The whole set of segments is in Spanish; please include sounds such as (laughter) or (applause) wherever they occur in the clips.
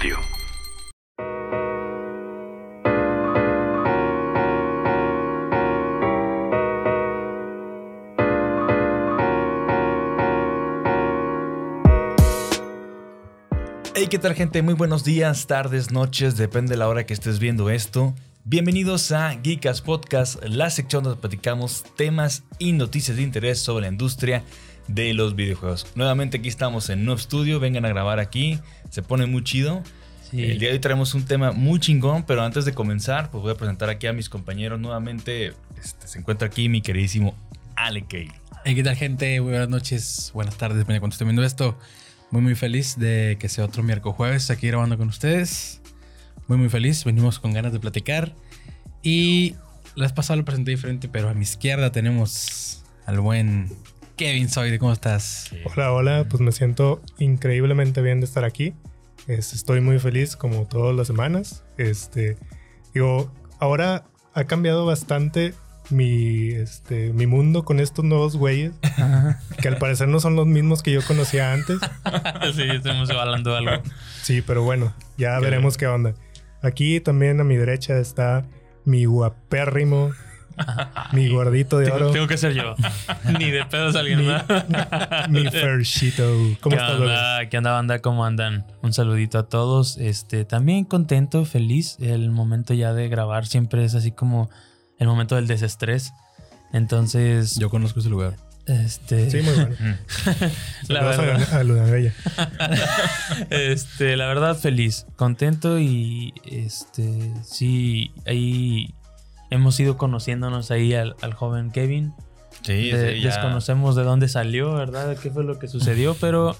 Hey, ¿qué tal gente? Muy buenos días, tardes, noches, depende de la hora que estés viendo esto. Bienvenidos a Geekas Podcast, la sección donde platicamos temas y noticias de interés sobre la industria de los videojuegos. Nuevamente aquí estamos en Noob Studio, vengan a grabar aquí, se pone muy chido. El día de hoy traemos un tema muy chingón, pero antes de comenzar, pues voy a presentar aquí a mis compañeros nuevamente. Este, se encuentra aquí mi queridísimo Ale Kay. Hey, ¿qué tal, gente? Muy buenas noches, buenas tardes, depende de cuando estén viendo esto. Muy, muy feliz de que sea otro miércoles jueves aquí grabando con ustedes. Muy, muy feliz. Venimos con ganas de platicar. Y la vez pasada lo presenté diferente, pero a mi izquierda tenemos al buen Kevin Soide. ¿Cómo estás? Hola, hola, pues me siento increíblemente bien de estar aquí. Este, estoy muy feliz como todas las semanas. Este, digo, ahora ha cambiado bastante mi, este, mi mundo con estos nuevos güeyes, que al parecer no son los mismos que yo conocía antes. (laughs) sí, estamos hablando de algo. Sí, pero bueno, ya veremos qué onda. Aquí también a mi derecha está mi guapérrimo, mi gordito de Tengo, oro, tengo que ser yo. (laughs) Ni de pedos alguien mi, más. (laughs) mi Fershito. ¿Cómo ¿Qué estás, onda? ¿Qué onda, banda? ¿Cómo andan? Un saludito a todos. Este, también contento, feliz. El momento ya de grabar siempre es así como el momento del desestrés. Entonces, Yo conozco ese lugar. este, Sí, muy bueno. (laughs) la a- verdad, a Luna Bella. este, la verdad feliz, contento y este, sí, ahí hemos ido conociéndonos ahí al, al joven Kevin. Sí, De- sí, ya, desconocemos de dónde salió, ¿verdad? ¿Qué fue lo que sucedió? (laughs) Pero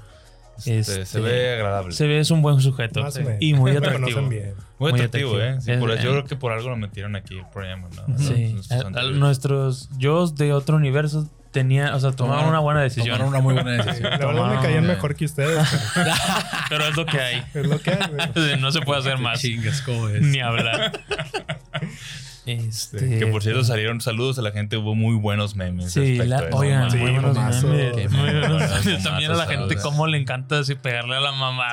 este, este, se ve agradable. se ve es un buen sujeto Más menos. y muy atractivo. conocen bien. Muy muy atractivo, ¿eh? Sí, por yo creo que por algo lo metieron aquí el programa, ¿no? Sí, Nuestros a- a anteriores. nuestros yo de otro universo tenía, o sea, tomaron una buena decisión. Tomaron una muy buena decisión. (laughs) La verdad me caían mejor que ustedes. (laughs) Pero es lo que hay. pero Es lo que hay, güey. No se puede hacer más. Chingas, ¿cómo es? Ni hablar. Este, Que por cierto salieron saludos a la gente, hubo muy buenos memes. Sí, la- oigan, Sí, muy buenos memes, muy buenos mamazo, memes. También a la gente cómo le encanta así pegarle a la mamá.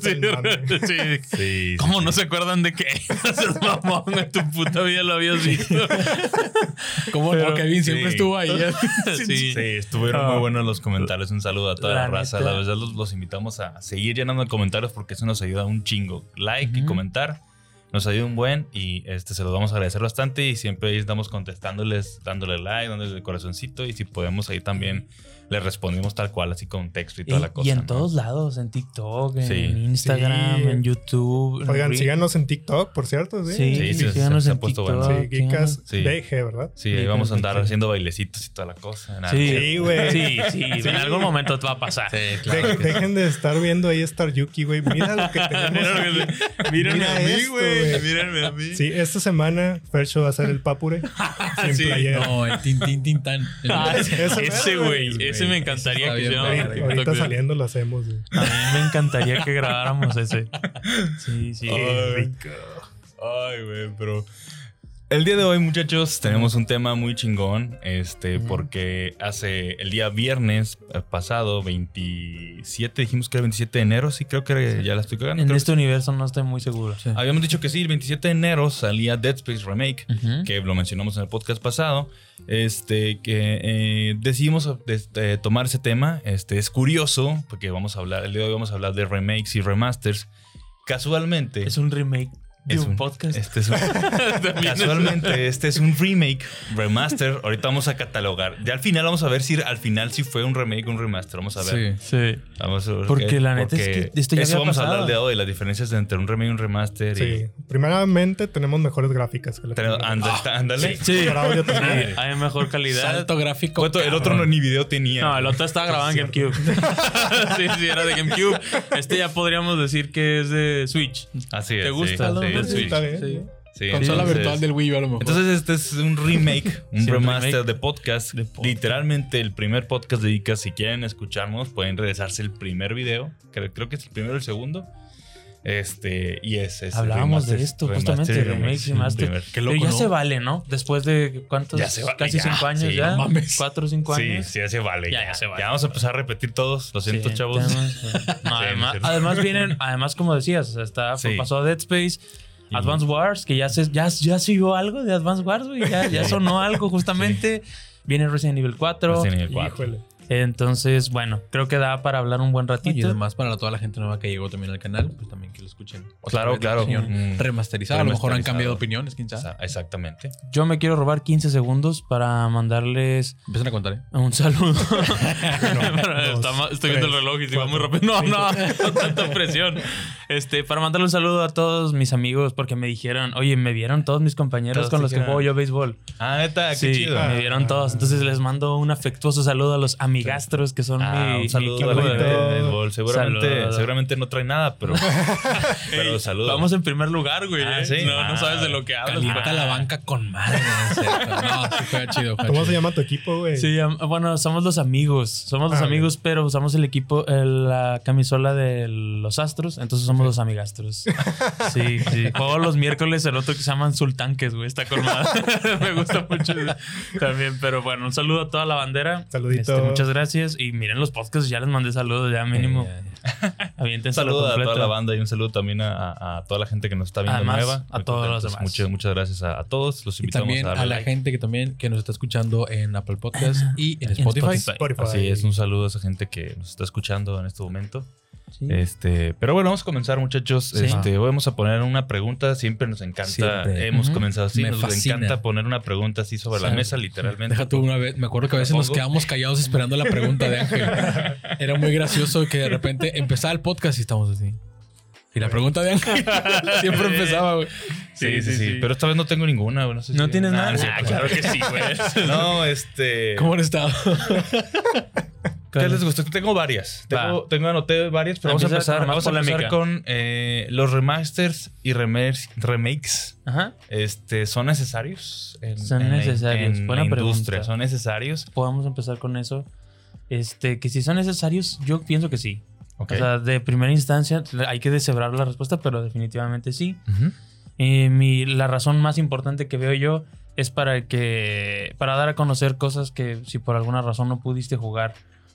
Sí, (laughs) sí. Sí, ¿Cómo no se acuerdan de que (laughs) mamón en tu puta vida lo habías visto? (laughs) ¿Cómo Pero- no? Kevin siempre estuvo ahí. sí. Estuvieron Ah. muy buenos los comentarios. Un saludo a toda la, La raza. neta. La verdad, los, los invitamos a seguir llenando de comentarios porque eso nos ayuda un chingo. Like y comentar nos ayuda un buen y este se los vamos a agradecer bastante. Y siempre ahí estamos contestándoles, dándole like, dándole el corazoncito. Y si podemos, ahí también les respondemos tal cual, así con texto y toda la cosa. y en ¿no? todos lados, en TikTok, en Sí. Instagram, Sí. en YouTube. en Oigan, Re- síganos en TikTok, por cierto. Sí, Sí, Sí, sí, síganos se ha en puesto TikTok. bueno. Sí, Geekas Sí. BG, ¿verdad? Sí, ahí vamos a andar haciendo bailecitos y toda la cosa. Nada, Sí, Sí, güey. Sí, sí, en algún momento te va a pasar. Sí, De- dejen de estar viendo ahí Star Yuki, güey. Mira lo que (laughs) tenemos. Mírenme Mira a mí, esto, güey. Mírenme a mí. Sí, esta semana Fercho va a ser el papure. (laughs) sin Sí. playera. No, el tin, tin, tin, tan. (laughs) El- Ah, Ese güey. Ese me encantaría Está que en Ahorita, TikTok, ahorita saliendo lo hacemos, güey. A mí me encantaría que grabáramos ese. Sí, sí. Ay, Ay, güey, pero. El día de hoy, muchachos, tenemos un tema muy chingón. Este, porque hace el día viernes eh, pasado, 27, dijimos que era 27 de enero. Sí, creo que ya la estoy cagando. En creo este universo no estoy muy seguro. Sí. Habíamos dicho que sí, el 27 de enero salía Dead Space Remake. Que lo mencionamos en el podcast pasado. Este, que eh, decidimos este, tomar ese tema. Este, es curioso, porque vamos a hablar, el día de hoy vamos a hablar de remakes y remasters. Casualmente. Es un remake de Es un, un- podcast. Este es un- (laughs) casualmente, este es un remake, remaster. Ahorita vamos a catalogar. Ya al final vamos a ver si al final si fue un remake o un remaster. Vamos a ver. Sí. Sí. Vamos a ver Porque qué- la neta es que esto ya eso había vamos a hablar de hoy, las diferencias entre un remake y un remaster. Sí. Primeramente, tenemos mejores gráficas que Y, la Pero, ándale. Sí. Por audio también. Sí, hay mejor calidad. Salto gráfico. El otro no, ni video tenía. No, el otro estaba grabado en GameCube. (laughs) sí, sí, era de GameCube. Este ya podríamos decir que es de Switch. Así es. ¿Te gusta, sí, sí, sí. Switch. Está bien. Sí. Sí, Consola entonces- virtual del Wii U a lo mejor. Entonces este es un remake, un Sí, remaster remake. de podcast. De podcast. Literalmente el primer podcast de Icas. Si quieren escucharnos, pueden regresarse el primer video. Creo, creo que es el primero o el segundo. Este, y es, es Hablábamos de esto, remaster justamente, y remakes y remake, remaster. primer. Qué Pero ya ¿no? se vale, ¿no? Después de cuántos, Ya se vale, casi ya, cinco años sí, ya. no mames. Cuatro o cinco Sí, años. sí, ya se vale. Ya, Ya, ya se vale. Ya vamos a empezar a repetir todos. Lo siento, Sí, chavos. tenemos- (laughs) no, Sí, además, además vienen, además como decías, o sea, está, Sí. pasó Dead Space, Y- Advance Wars, que ya se, ya, ya se vio algo de Advance Wars, güey, ya, ya (laughs) sonó algo justamente. Viene Resident Evil 4. Resident Evil 4. Híjole. Entonces, bueno, creo que da para hablar un buen Y ratito. además para toda la gente nueva que llegó también al canal, pues también que lo escuchen. Claro, claro. Mm. Remasterizada. A lo mejor han Remasterizado. cambiado opiniones, quién sabe. Exactamente. Yo me quiero robar 15 segundos para mandarles Empiezan a contar, ¿eh? un saludo. (laughs) (laughs) dos, Está ma- Estoy viendo el reloj y se va muy rápido. No, no, (laughs) con tanta presión. Este, para mandarle un saludo a todos mis amigos porque me dijeron, oye, me vieron todos mis compañeros Todos con los que juego yo béisbol. Ah, neta, qué Sí, chido. me vieron todos. Entonces les mando un afectuoso saludo a los amigastros que son Ah, mi, un saludo mi a equipo la de gente béisbol. de béisbol. Seguramente, Saludo. seguramente no trae nada, pero, (laughs) pero saludos. Vamos en primer lugar, güey. Ah, ¿eh? sí. No, no sabes de lo que hablas. Calienta la banca con madre. ¿no? sí fue chido. fue ¿Cómo chido. se llama tu equipo, güey? Sí, bueno, somos los amigos. Somos los Ah, amigos, pero usamos el equipo, el- la camisola de los astros. Entonces somos los amigastros. Sí, sí. Juego los miércoles el otro que se llaman sultanques, güey. Está colmada. (laughs) Me gusta mucho también. Pero bueno, un saludo a toda la bandera. Saludito. Este, muchas gracias. Y miren los podcasts, ya les mandé saludos, ya mínimo. Eh. Un (laughs) saludo a toda la banda y un saludo también a, toda la gente que nos está viendo Además, nueva. a todos los contentos. demás. Muchas, muchas gracias a, a todos. Los Y invitamos también a a, la like. gente que también que nos está escuchando en Apple Podcast y en En Spotify. Spotify. Spotify. Así es, un saludo a esa gente que nos está escuchando en este momento. Sí. Este, pero bueno, vamos a comenzar, muchachos. Sí. Este, vamos a poner una pregunta. Siempre nos encanta. Siempre. Hemos comenzado así. Me nos fascina. encanta poner una pregunta así sobre la mesa, literalmente. Deja tú una vez, me acuerdo que a veces nos quedamos callados esperando la pregunta de Ángel. (laughs) Era muy gracioso que de repente empezaba el podcast y estamos así. Y la pregunta de Ángel (laughs) siempre empezaba, güey. Sí, sí, sí, Pero esta vez no tengo ninguna. güey, No, sé ¿No si- tienes Nah, nada? cierto. Ah, claro que sí, güey. No, este. ¿Cómo han estado? (laughs) ¿Qué les gustó? Tengo varias. Tengo, tengo anoté varias, pero vamos a empezar, vamos a empezar con eh, los remasters y remakes, remakes Ajá. este, ¿son necesarios? En, Son en necesarios. En, Buena la industria, pregunta. ¿son necesarios? Podemos empezar con eso. Este, que si son necesarios, yo pienso que sí. Ok. O sea, de primera instancia hay que deshebrar la respuesta, pero definitivamente sí. Ujú. Eh, mi, la razón más importante que veo yo es para que para dar a conocer cosas que si por alguna razón no pudiste jugar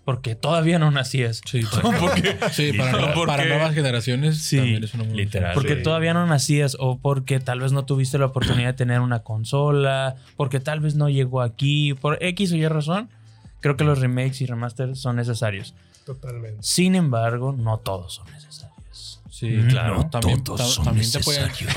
porque todavía no nacías. Sí, (laughs) Porque, sí para, Porque- para nuevas generaciones Sí, también es una muy literal. porque Sí. todavía no nacías o porque tal vez no tuviste la oportunidad de tener una consola, porque tal vez no llegó aquí, por X o Y razón, creo que los remakes y remasters son necesarios. Totalmente. Sin embargo, no todos son necesarios. Sí, Mm, claro. no también, todos ta- son también te pueden. También,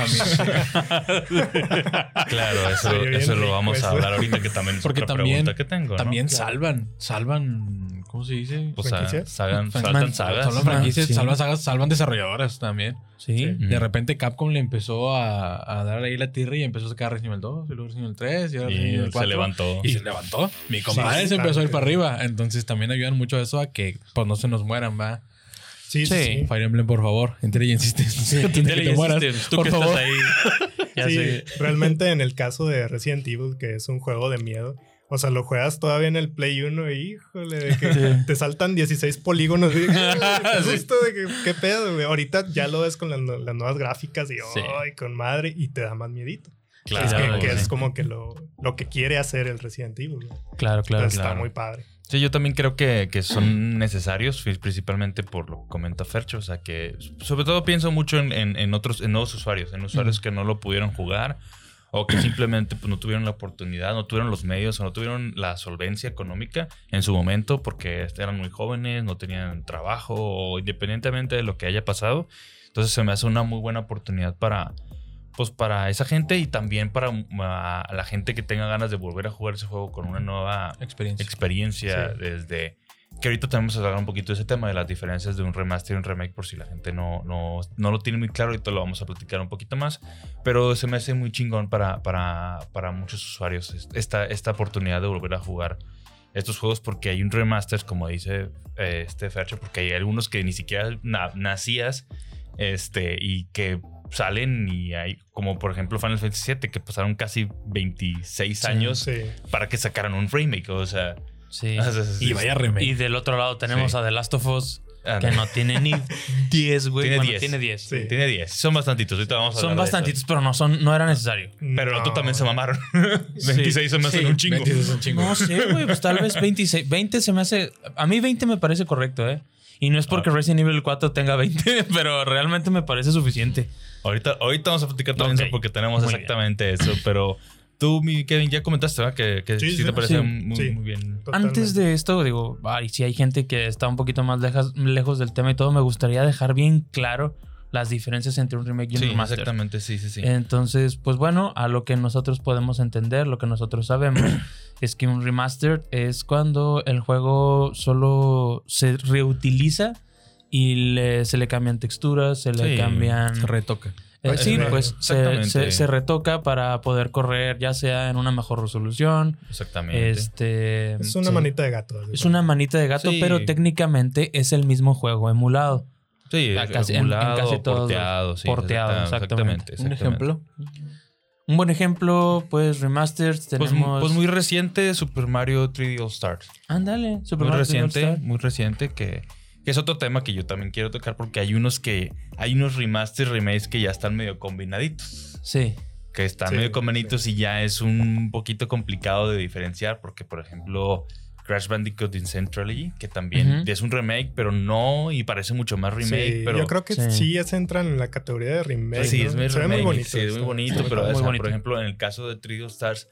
(laughs) Claro, eso, eso lo vamos eso. a hablar ahorita que también es Porque otra también- pregunta que tengo. ¿no? también Claro. salvan. Salvan. ¿Cómo se dice? O sea, ¿Franquicias? salgan, sagas. Salvan franquicias, sí. salvan sagas, salvan desarrolladoras también. Sí. Sí. Mm. De repente Capcom le empezó a, a dar ahí la tierra y empezó a sacar Resident Evil 2, y luego Resident Evil 3, y ahora Resident Y Evil 4. se levantó. Y se levantó. Mi compadre sí, se empezó a ir para arriba. Entonces también ayudan mucho a eso a que pues no se nos mueran, va. Sí, Sí. sí. sí. Fire Emblem, por favor. Intelligence Systems. Te (laughs) Intelligence mueras, Systems, tú por que favor. estás ahí. (laughs) Ya Sí, sé. realmente en el caso de Resident Evil, que es un juego de miedo, o sea, lo juegas todavía en el Play 1 y híjole, de que Sí. te saltan 16 polígonos. Y, (laughs) Sí. susto de que, qué pedo, güey. Ahorita ya lo ves con las, nuevas gráficas y, Sí. ay, con madre, y te da más miedito. Claro, es que, es como que lo, lo que quiere hacer el Resident Evil. güey. Claro, claro. Entonces, claro. Está muy padre. Sí, yo también creo que, que son necesarios, principalmente por lo que comenta Fercho. O sea, que sobre todo pienso mucho en, en- en otros, en nuevos usuarios, en usuarios que no lo pudieron jugar o que simplemente pues, no tuvieron la oportunidad, no tuvieron los medios o no tuvieron la solvencia económica en su momento porque eran muy jóvenes, no tenían trabajo o independientemente de lo que haya pasado. Entonces se me hace una muy buena oportunidad para, pues para esa gente y también para uh, a la gente que tenga ganas de volver a jugar ese juego con una nueva Experiencia. experiencia Sí. desde que ahorita tenemos que hablar un poquito de ese tema de las diferencias de un remaster y un remake por si la gente no, no, no lo tiene muy claro ahorita lo vamos a platicar un poquito más pero se me hace muy chingón para, para, para muchos usuarios esta, esta oportunidad de volver a jugar estos juegos porque hay un remaster como dice eh, este Fercho porque hay algunos que ni siquiera na- nacías este y que salen y hay como por ejemplo Final Fantasy VII que pasaron casi 26 años Sí. para que sacaran un remake. O sea, Sí. (laughs) o sea, Y vaya remake. Y del otro lado tenemos Sí. a The Last of Us, Ah, que no tiene ni (laughs) 10, güey. Tiene Bueno, 10. Tiene 10. Sí. Tiene 10. Son bastantitos. Ahorita vamos a Son bastantitos, pero no, son, no era necesario. Pero No. también se mamaron. (laughs) 26 se me hacen Sí. un chingo. 26 es un chingo. No sé, güey. Pues tal vez 26. 20 se me hace. A mí 20 me parece correcto, ¿eh? Y no es porque Ah. Resident Evil 4 tenga 20, pero realmente me parece suficiente. Ahorita, ahorita vamos a platicar también Ok. eso porque tenemos Muy exactamente eso. Pero tú, mi Kevin, ya comentaste, ¿verdad? Que, que sí, Sí, te sí. parece Sí. muy, Sí. muy bien. Totalmente. Antes de esto, digo, ay, si hay gente que está un poquito más lejas- lejos del tema y todo, me gustaría dejar bien claro las diferencias entre un remake y un Sí, remaster. exactamente, sí, sí, sí. Entonces, pues bueno, a lo que nosotros podemos entender, lo que nosotros sabemos, (clears throat) es que un remaster es cuando el juego solo se reutiliza y le- se le cambian texturas, se le Sí, cambian... Se retoca. Eh, sí, Exactamente. pues se, Exactamente. se- se retoca para poder correr ya sea en una mejor resolución. Exactamente. Este, Es una sí. manita de gato. Es una manita de gato, Sí. pero técnicamente es el mismo juego emulado. sí, a casi- en- en emulado, casi todos porteado. Sí, porteado, exactamente. Un ejemplo. Un buen ejemplo, pues remasters Pues, tenemos... pues muy reciente, Super Mario 3D All Stars. Ándale, Super muy Mario reciente, All-Star. muy reciente que, que es otro tema que yo también quiero tocar porque hay unos que hay unos remasters, remakes que ya están medio combinaditos, Sí. que están Sí, medio combinaditos y ya es un poquito complicado de diferenciar porque por ejemplo Crash Bandicoot Incentrally, que también es un remake, pero no y parece mucho más remake, Sí, pero yo creo que Sí. sí. ya se entran en la categoría de remake. Sí, ¿no? es muy Se ve muy remake, bonito. Sí, es muy bonito, pero muy o sea, bonito. por ejemplo, en el caso de 3D All Stars,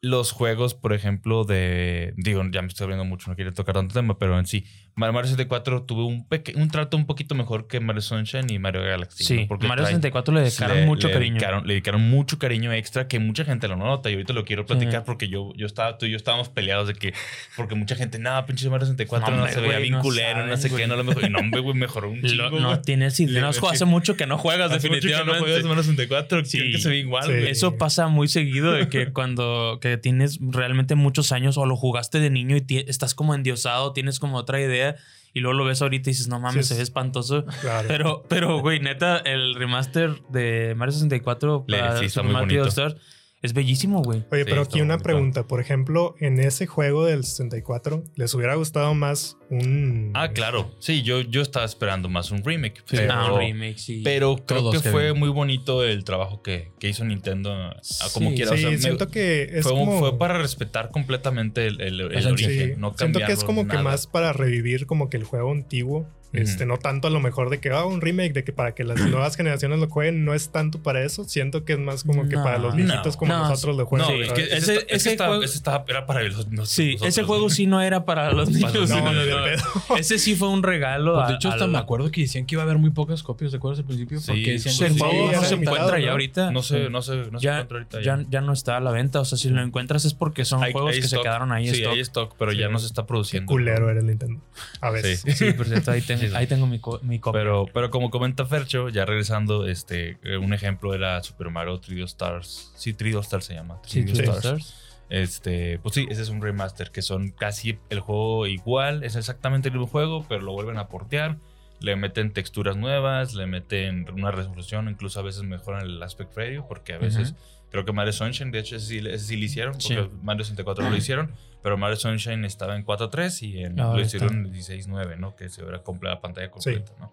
los juegos, por ejemplo, de. Digo, ya me estoy abriendo mucho, no quiero tocar tanto tema, pero en sí, Mario 64 tuvo un, un trato un poquito mejor que Mario Sunshine y Mario Galaxy. Sí, ¿no? Porque Mario traen- 64 le dedicaron le- mucho le cariño. Dedicaron, le dedicaron mucho cariño extra que mucha gente lo nota y ahorita lo quiero platicar Sí. porque yo, yo estaba, tú y yo estábamos peleados de que, porque mucha gente, nada, pinche Mario 64 No, no, hombre, se veía güey, bien no culero, no sé qué, no lo mejor. Y no, hombre, güey, mejoró un (laughs) Lo- chingo. no güey. tienes idea. No, hace mucho que no juegas, Hace mucho que no definitivamente. juegas Mario 64, Sí. que se ve igual, Sí. Eso pasa muy seguido de que cuando que tienes realmente muchos años o lo jugaste de niño y estás como endiosado, tienes como otra idea y luego lo ves ahorita y dices, no mames, Sí, se es- ve espantoso. Claro. Pero, pero, güey, neta, el remaster de Mario 64 Le- para sí, está Super muy Mario. Stars es bellísimo, güey. Oye, Sí, pero aquí una bonito. pregunta. Por ejemplo, en ese juego del 64, ¿les hubiera gustado más un. Ah, claro. Sí, yo, yo estaba esperando más un remake. Sí. pero, Ah, un remake, sí. pero creo Todos, que fue muy bonito el trabajo que, que hizo Nintendo a como Sí, quiera. Sí, O sea, me- siento que es fue, como. fue para respetar completamente el, el- origen, no siento que es cambiarlo como que más para revivir como que el juego antiguo. Este, no tanto a lo mejor de que ah, un remake, de que para que las (clears throat) nuevas generaciones lo jueguen, no es tanto para eso. Siento que es más como que No. para los viejitos No. como No, nosotros lo No, juegan. Sí, es ese, ese- ese, ese estaba, juego- ese estaba- era para los, nos- Sí, nosotros, ese juego sí no era para (laughs) los niños. los. (laughs) Ese sí fue un regalo. Pues, a- de hecho, hasta me acuerdo que decían que iba a haber muy pocas copias, ¿te acuerdas al principio? Sí, Porque decían sí, que el sí, juego era no se encuentra ya ahorita. No sé, no sé, no se ya, encuentra ahorita ya, ya. ya no está a la venta. O sea, si lo encuentras es porque son juegos que se quedaron ahí. Sí, stock. hay stock, pero ya no se está produciendo. Culero era el Nintendo. A veces. Sí. Por cierto, ahí, ten- Sí, ahí tengo mi, co- mi copia. Pero, pero como comenta Fercho, ya regresando, este, eh, un ejemplo era Super Mario 3D All Stars. Sí, 3D All Stars se llama. 3D sí, All Twisted Stars. Stars. Este, pues sí, ese es un remaster que son casi el juego igual, es exactamente el mismo juego, pero lo vuelven a portear, le meten texturas nuevas, le meten una resolución, incluso a veces mejoran el aspect ratio, porque a veces creo que Mario Sunshine, de hecho, ese sí, ese sí lo hicieron, porque Sí. Mario 64 lo hicieron, pero Mario Sunshine estaba en 4.3 y en, Ah, lo hicieron en 16.9, ¿no? Que se comple- la pantalla completa, ¿no?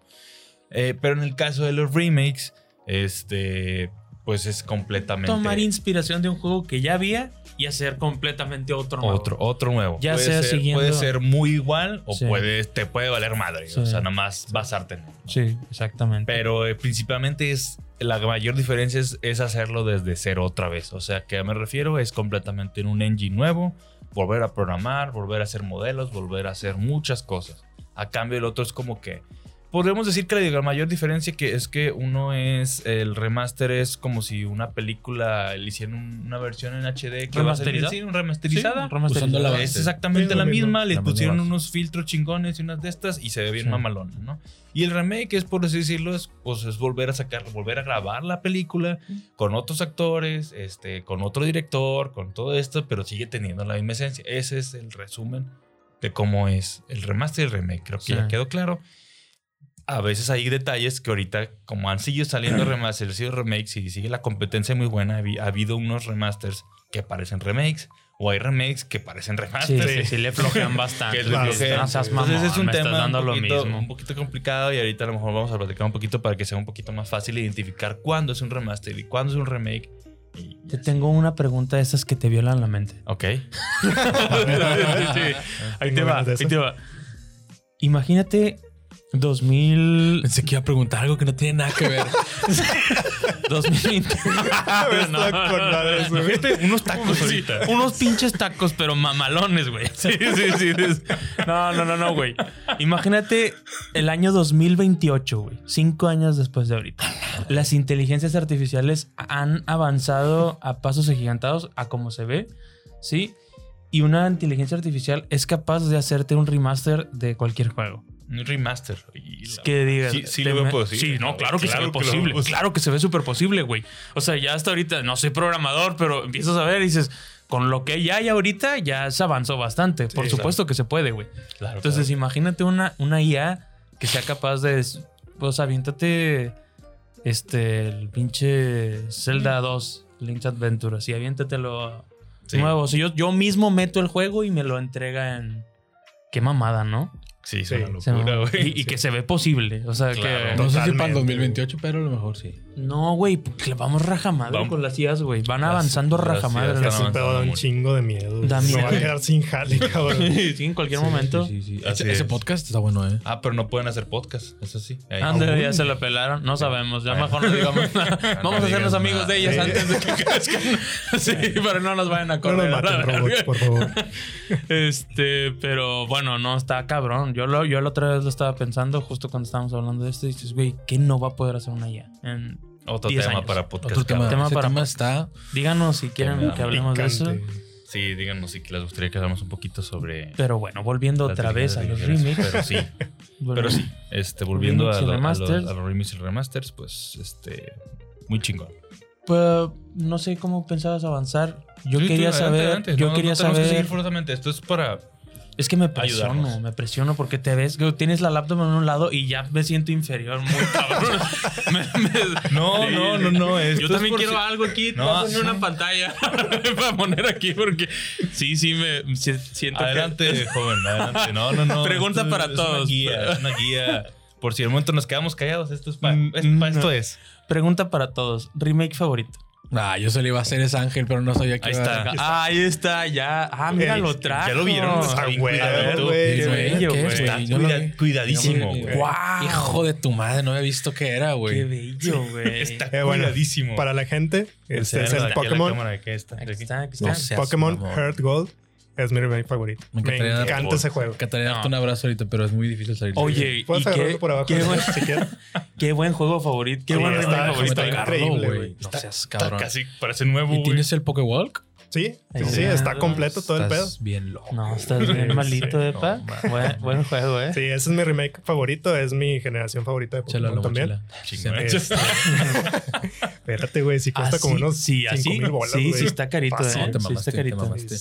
Eh, pero en el caso de los remakes, este, pues es completamente Tomar inspiración de un juego que ya había y hacer completamente otro nuevo. otro, otro nuevo. Ya puede sea ser, siguiendo- Puede ser muy igual o Sí. puede, te puede valer madre. Sí. O sea, nada más basarte en. Sí, exactamente. Pero eh, principalmente es la mayor diferencia es, hacerlo desde cero otra vez. O sea, que me refiero es completamente en un engine nuevo, volver a programar, volver a hacer modelos, volver a hacer muchas cosas. A cambio el otro es como que podemos decir que la mayor diferencia que es que uno es el remaster es como si una película le hicieran un- una versión en HD que va a sí, un remasterizada. Sí, remasterizada. Usando la base. Es exactamente Sí, la mismo. misma, le pusieron base. unos filtros chingones y unas de estas y se ve bien Sí. mamalona, ¿no? Y el remake es, por así decirlo, es, pues, es volver a sacar, volver a grabar la película con otros actores, este, con otro director, con todo esto, pero sigue teniendo la misma esencia. Ese es el resumen de cómo es el remaster y el remake. Creo que Sí. ya quedó claro. A veces hay detalles que ahorita, como han seguido saliendo (clears throat) remasters y remakes y sigue la competencia muy buena, ha habi- ha habido unos remasters que parecen remakes, o hay remakes que parecen Sí, remasters. sí, sí, le flojean bastante. (laughs) Que es Claro, que- no seas Entonces mamón, es un tema un poquito, un poquito complicado y ahorita a lo mejor vamos a platicar un poquito para que sea un poquito más fácil identificar cuándo es un remaster y cuándo es un remake. Y Te tengo una pregunta de esas que te violan la mente. Ok. (laughs) Sí, Ahí te va, ahí te va. Imagínate 2000, Pensé que iba a preguntar algo que no tiene nada que ver. 2020. Estoy acordado de eso, güey. Imagínate unos tacos Sí, ahorita. unos pinches tacos, pero mamalones, güey. Sí, sí, sí, sí. No, no, no, no, güey. Imagínate el año 2028, güey. Cinco años después de ahorita. Las inteligencias artificiales han avanzado a pasos agigantados a como se ve, ¿sí? Y una inteligencia artificial es capaz de hacerte un remaster de cualquier juego. Un remaster. Y Es que digas. Sí, sí lo veo posible. Sí, no, claro que Claro se ve que posible. Claro que se ve súper posible, güey. O sea, ya hasta ahorita no soy programador, pero empiezas a ver y dices, con lo que ya hay ahorita, ya se avanzó bastante. Por supuesto que se puede, güey. Claro, Entonces, claro. imagínate una, una IA que sea capaz de. Pues aviéntate. Este. El pinche Zelda 2, Link's Adventure. Así, aviéntatelo Sí. nuevo. O sea, yo, yo mismo meto el juego y me lo entrega en. Qué mamada, ¿no? Sí, es Sí. una Se locura, güey. y, y que se ve posible. O sea, Claro. que. No sé si para el Totalmente, 2028, pero a lo mejor sí. No, güey, porque vamos rajamadre Vamos. con las IAs, güey. Van avanzando rajamadre. IAs las- pedo da un chingo de miedo. Da Me voy miedo. a quedar sin jale, (laughs) cabrón. Sí, en cualquier momento. Sí, sí. Así Ese, ese es. podcast está bueno, ¿eh? Ah, pero no pueden hacer podcast, eso sí. Ahí. Ande, ya se lo pelaron. No sabemos. Ya Bueno. mejor no digamos nada. (laughs) Vamos No a hacernos amigos nada. de ellas Sí. antes de que (laughs) crezcan. Sí, pero no nos vayan a No correr. nos a la maten robots, por favor. Este, pero bueno, no, está cabrón. Yo, lo, yo la otra vez lo estaba pensando justo cuando estábamos hablando de esto. Y dices, güey, ¿qué no va a poder hacer una IA? En- Otro 10 tema años. para podcast. Otro tema. para tema está... díganos si quieren que hablemos de eso. Sí, díganos si les gustaría que hablamos un poquito sobre. Pero bueno, volviendo otra vez a los artificiales, Pero sí, (laughs) pero sí. Este, volviendo a, Remix y lo- a lo- remasters. a los remakes y remasters, pues, este. Muy chingón. Pues no sé cómo pensabas avanzar. Yo Sí, quería tú, saber. adelante. Yo No, quería no tenemos que saber. seguir forzosamente. Esto es para. Es que me presiono, Ayudarnos. me presiono porque te ves que tienes la laptop en un lado y ya me siento inferior, muy (laughs) cabrón. Me- me- No, no, no, no. esto Yo también quiero si- algo aquí, No, sí. una pantalla (laughs) para poner aquí porque sí, sí me si- siento Adelante, que joven, adelante. No, no, no. Pregunta Esto para es todos. Una guía, es una guía. Por si el momento nos quedamos callados, esto es para. Mm, mm, esto es. pregunta para todos, remake favorito. Ah, yo se le iba a hacer ese ángel, pero no sabía que Ahí iba a- está. Ah, ahí está, ya. Ah, mira, El- lo trajo. ¿Ya lo vieron? Está güey. Qué ¿qué cuidadísimo, güey. Hijo de tu madre, no había visto qué era, Qué güey. bello, (laughs) güey. Está Eh, bueno, cuidadísimo. Para la gente, este es el Pokémon. Aquí está, aquí está. Pokémon. Heart Gold es mi remake favorito. Me Me, encantaría dar- encanta ese juego. Me encantaría darte un abrazo ahorita, pero es muy difícil salir. Oye, y Puedes qué, agarrarlo por abajo qué buen, si quieres. (laughs) qué buen juego favorito. Qué buen está- remake está favorito. increíble, güey. No Está- seas Está cabrón. casi parece nuevo, ¿Y tienes el Pokewalk? Sí, sí, sí, está. está completo todo el pedo. Estás bien loco. No, estás bien (laughs) malito, Sí, Epa. no, man. buen, buen juego, eh. Sí, ese es mi remake favorito. Es mi generación favorita de Pokémon también. chela. Este, (laughs) Espérate, güey, si cuesta Ah, como sí, unos sí, 5 así. mil bolas, Sí, sí, está carito, Fácil. eh. te Sí, está te carito. mamaste.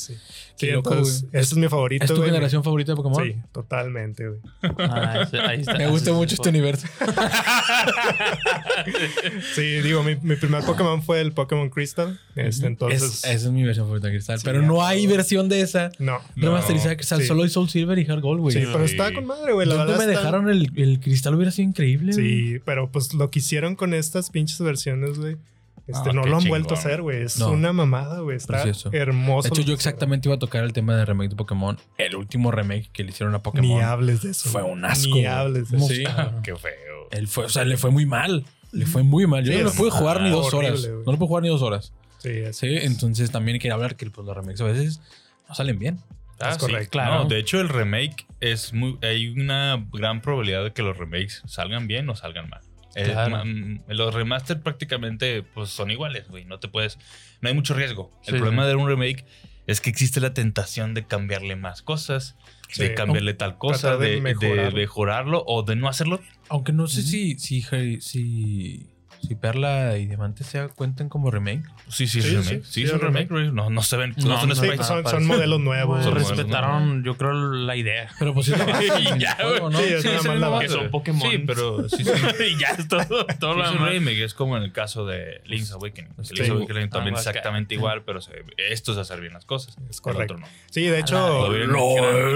Qué Sí, loco, ese es mi favorito. ¿Es tu güey. generación favorita de Pokémon? Sí, totalmente, güey. Ah, ese- ahí está. Me gusta mucho este universo. (laughs) Sí, digo, mi, mi primer Pokémon fue el Pokémon Crystal. Este, entonces. Es- esa es mi versión favorita de Cristal. Sí, pero no hay versión de esa No. No. remasterizada de Cristal. Sí. Solo hay Soul Silver y Heart Gold, güey. Sí, pero Sí. está con madre, güey. La ¿Dónde verdad me está- dejaron el, el Cristal hubiera sido increíble. güey. Sí, pero pues lo que hicieron con estas pinches versiones, güey. Este, Ah, no lo han chingón. vuelto a hacer, güey. Es No. una mamada, güey. Está Precioso. hermoso. De hecho, yo exactamente iba a tocar el tema de remake de Pokémon. El último remake que le hicieron a Pokémon. Ni hables de eso. Fue un asco, Ni hables de ¿Cómo eso. Sí. Qué feo. Él fue, o sea, le fue muy mal. Le fue muy mal. Yo Sí, no lo pude jugar ni ah, dos horrible, horas. No lo pude jugar ni dos horas. Sí, Sí, entonces también quiero hablar que pues, los remakes a veces no salen bien. Ah, Es correcto. sí, Claro. No, de hecho, el remake es muy. Hay una gran probabilidad de que los remakes salgan bien o salgan mal. Eh, Claro. ma- mm, los remaster prácticamente pues, son iguales, güey. No te puedes. No hay mucho riesgo. El Sí, problema sí. de un remake es que existe la tentación de cambiarle más cosas, de cambiarle tal cosa, de mejorarlo. o de no hacerlo. Aunque no sé si, si, si si Perla y Diamante se cuentan como remake. Sí, sí, Sí, sí, sí, remake. sí, Sí, es son remake. remake. No, no se ven. No, No, son no, Sí, sprites. son, modelos nuevos. Son respetaron, yo creo, la idea. Pero pues sí, (laughs) Y ya, juego, ¿no? Sí, es nada más que son Pokémon. Sí, pero sí, sí. (laughs) y ya es todo, todo lo es un demás. remake, es como en el caso de Link's Awakening. Sí. Link's Awakening también Ah, exactamente igual, pero se- esto es hacer bien las cosas. Es correcto. Sí, de hecho, Lo vieron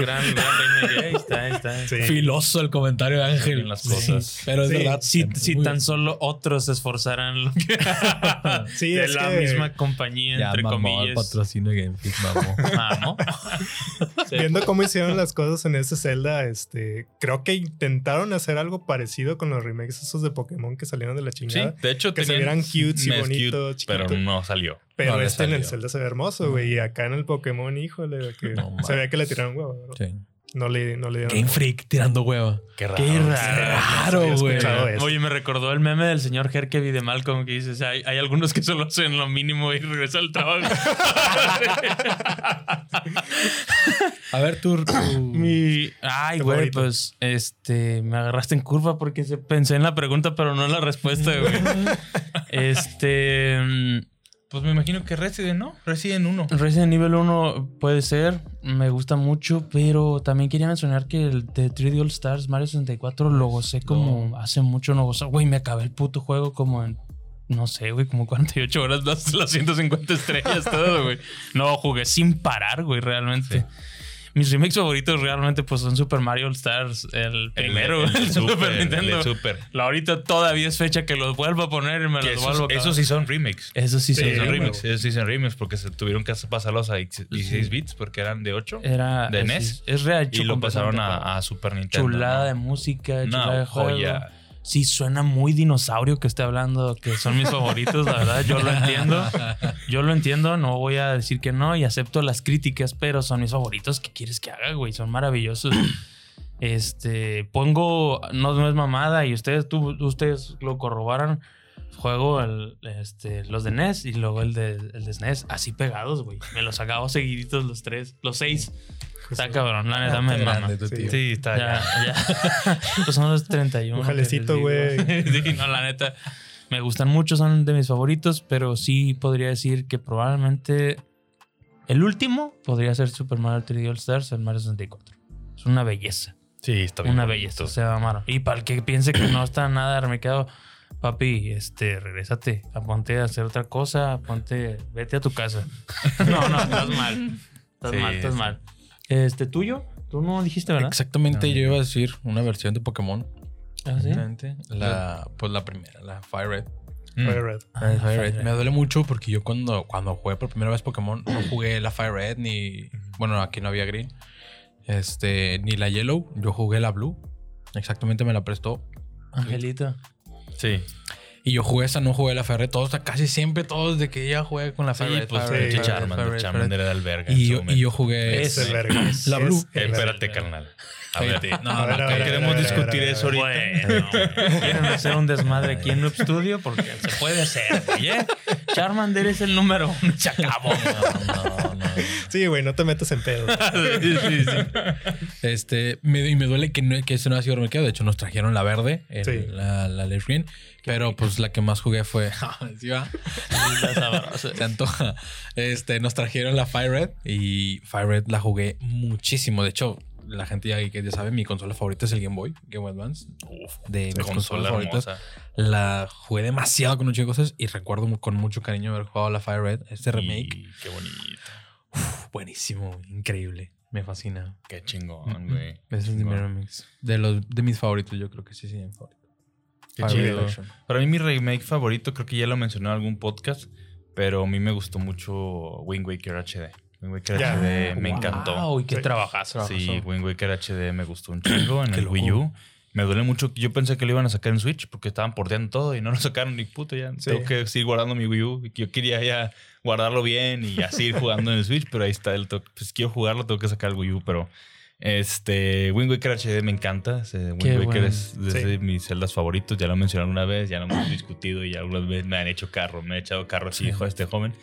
Gran, gran, gran remake. Ahí está, ahí está. Sí. Filoso el comentario de Ángel. Las cosas. Pero es verdad. Si, tan solo otros esforzaran lo que- (laughs) Sí, de es la que- misma compañía, Ya entre mamó comillas. patrocinio de Game Freak, mamó. Mamó. Sí. (laughs) viendo cómo hicieron las cosas en ese Zelda, este, creo que intentaron hacer algo parecido con los remakes esos de Pokémon que salieron de la Sí, chingada. de hecho, Que se vieran cutes y bonito, cute, pero no salió. Pero No este en el. Zelda se ve hermoso, güey. Y acá en el Pokémon, híjole, que No se ve que le tiraron huevo. Sí. No le, no le dieron. Game Freak tirando hueva. Qué raro. Qué raro, güey. Oye, me recordó el meme del señor Herkevy de Malcolm que dices, hay, hay algunos que solo hacen lo mínimo y regresan al trabajo. (laughs) A ver, tú. tú- (coughs) Mi... Ay, güey, pues, este, me agarraste en curva porque se- pensé en la pregunta, pero no en la respuesta, güey. (laughs) este... Pues me imagino que Resident, ¿no? Resident 1. Resident Evil 1 puede ser, me gusta mucho, pero también quería mencionar que el de 3D All Stars Mario 64 lo gocé como hace mucho no gozaba. Güey, me acabé el puto juego como en, no sé, güey, como 48 horas, (laughs) las, las 150 estrellas, todo, güey. No, jugué sin parar, güey, realmente. Mis remakes favoritos realmente pues son Super Mario All Stars, el primero, el, el Super, Nintendo. Super. La ahorita todavía es fecha que los vuelvo a poner y me Que los esos, vuelvo a esos sí son remakes. Eso sí, Sí, son Son remix, esos sí son remix porque se tuvieron que pasarlos a 16 bits porque eran de 8 Era de es, NES es real. y lo pasaron a, a Super Nintendo. chulada ¿no? de música, chulada de juego. joya. Sí, suena muy dinosaurio que esté hablando, que son mis favoritos, la verdad. Yo lo entiendo. Yo lo entiendo, no voy a decir que no y acepto las críticas, pero son mis favoritos. ¿Qué quieres que haga, güey? Son maravillosos. Este, pongo, no, no es mamada y ustedes, tú, ustedes lo corroboran. Juego este, los de NES y luego el de, el de SNES, así pegados, güey. Me los acabo seguiditos los tres, los seis. Está cabrón, la neta me mama. Sí. está Ya, (laughs) pues son los 31. Un jalecito, (laughs) sí, no, la neta. Me gustan mucho, son de mis favoritos, pero sí podría decir que probablemente el último podría ser Super Mario 3D All Stars, el Mario 64. Es una belleza. Sí, está bien. Una bonito. belleza. O sea, mano. Y para el que piense que no está nada quedo papi, este, regrésate, ponte a hacer otra cosa, ponte, vete a tu casa. (laughs) no, no, estás mal. Estás Sí, mal, estás sí. mal. Este, tuyo, tú no dijiste, ¿verdad? Exactamente, yo iba a decir una versión de Pokémon. ¿Ah, sí? Exactamente. La, pues la primera, la Fire Red. Mm. Fire Red. Ah, Fire Fire Red. Red. Me duele mucho porque yo cuando, cuando jugué por primera vez Pokémon no jugué la Fire Red ni. Bueno, aquí no había Green. Este, ni la Yellow. Yo jugué la Blue. Exactamente me la prestó. Angelito. Sí. Y yo jugué esa, no jugué la Fire Red. Todos, casi siempre todos de que ya jugué con la Sí, Red. pues Red, Charmander. Charmander era el verga. Y yo, y yo jugué. Es el verga. La Blue. Espérate, carnal. A ver. No, A no, a ver, queremos a ver, a discutir eso ahorita. Bueno, quieren hacer un desmadre aquí en Noob Studio porque se puede hacer, güey. ¿eh? Charmander es el número uno. Se acabó. No, no, no. Sí, güey, no te metas en pedo. (laughs) Sí, sí, sí. Este, me, y me duele que, no, que ese no ha sido remakeado. De hecho, nos trajeron la verde, el- Sí. la, la Leaf Green. Pero pues la que más jugué fue. (laughs) ¿Sí va? Se antoja. Este, nos trajeron la Fire Red y Fire Red la jugué muchísimo. De hecho, la gente ya, que ya sabe, mi consola favorita es el Game Boy, Game Boy Advance. Uf, De mis consolas consola favoritas. hermosa. La jugué demasiado con muchas cosas y recuerdo con mucho cariño haber jugado la Fire Red. Este remake, Y Qué bonito. uf, buenísimo, increíble. Me fascina. Qué chingón, güey. Ese es mi Chingón. remix. De, los, de mis favoritos, yo creo que sí, sí, mi favorito. Qué chido. Para mí mi remake favorito, creo que ya lo mencioné en algún podcast, pero a mí me gustó mucho Wind Waker HD. Wind Waker. HD me Wow, encantó. y qué Sí. trabajazo. Sí, Wind Waker HD me gustó un chingo en Qué el loco. Wii U. Me duele mucho. Yo pensé que lo iban a sacar en Switch porque estaban porteando todo y no lo (laughs) sacaron ni puto. Ya Sí. tengo que seguir guardando mi Wii U. Yo quería ya guardarlo bien y así ir jugando en el Switch, pero ahí está. El to- pues quiero jugarlo, tengo que sacar el Wii U, pero Este, Wind Waker HD me encanta. Wind Qué Waker bueno. es, es Sí. de mis celdas favoritos. Ya lo mencionaron una vez, ya lo hemos discutido y algunas veces me han hecho carro. Me he echado carro así, hijo de este joven.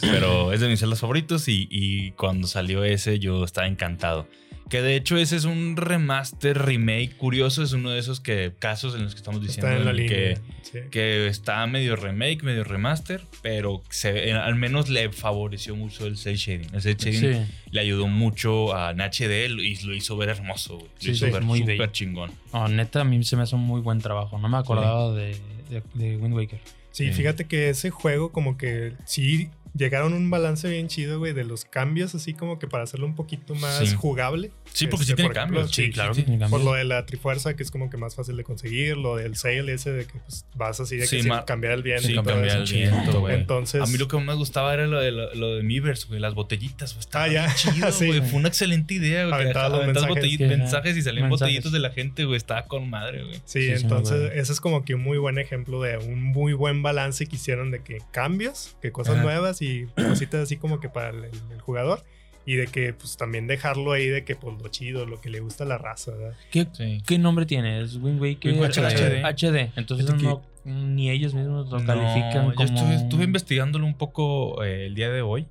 Pero es de mis celdas favoritos y, y cuando salió ese yo estaba encantado. Que de hecho ese es un remaster, remake curioso. Es uno de esos que, casos en los que estamos diciendo Está en la el línea. que, sí. que está medio remake, medio remaster, pero se, eh, al menos le favoreció mucho el cel shading. El cel shading Sí. le ayudó mucho a HD y lo hizo ver hermoso. Lo Sí, hizo sí, ver muy súper chingón. No, neta, a mí se me hace un muy buen trabajo. No me acordaba de, de, de Wind Waker. Sí, Sí. fíjate que ese juego como que sí llegaron a un balance bien chido, güey, de los cambios, así como que para hacerlo un poquito más Sí. jugable. Sí, porque sí Este, tiene por ejemplo, cambios. Sí, claro sí. que tiene Por cambios. lo de la trifuerza, que es como que más fácil de conseguir, lo del sail ese de que pues, vas así de que Sí, cambiar el viento Sí, y todo cambiar el viento, güey. Entonces, A mí lo que más me gustaba era lo de, lo, lo de Miiverse, güey, las botellitas, güey. Estaba Ah, ya. chido, (laughs) Sí. güey. Fue una excelente idea, güey. los aventabas mensajes. y salían mensajes. botellitos de la gente, güey. Estaba con madre, güey. Sí, Sí, sí entonces ese es como que un muy buen ejemplo de un muy buen balance que hicieron de que cambios, que cosas Ajá. Y cositas así como que para el, el jugador. Y de que pues también dejarlo ahí de que pues lo chido, lo que le gusta a la raza, ¿verdad? ¿Qué, Sí. qué nombre tiene? ¿Es Wind Waker? HD. HD. Entonces no, ni ellos mismos lo No, califican yo como... estuve, estuve investigándolo un poco eh, el día de hoy.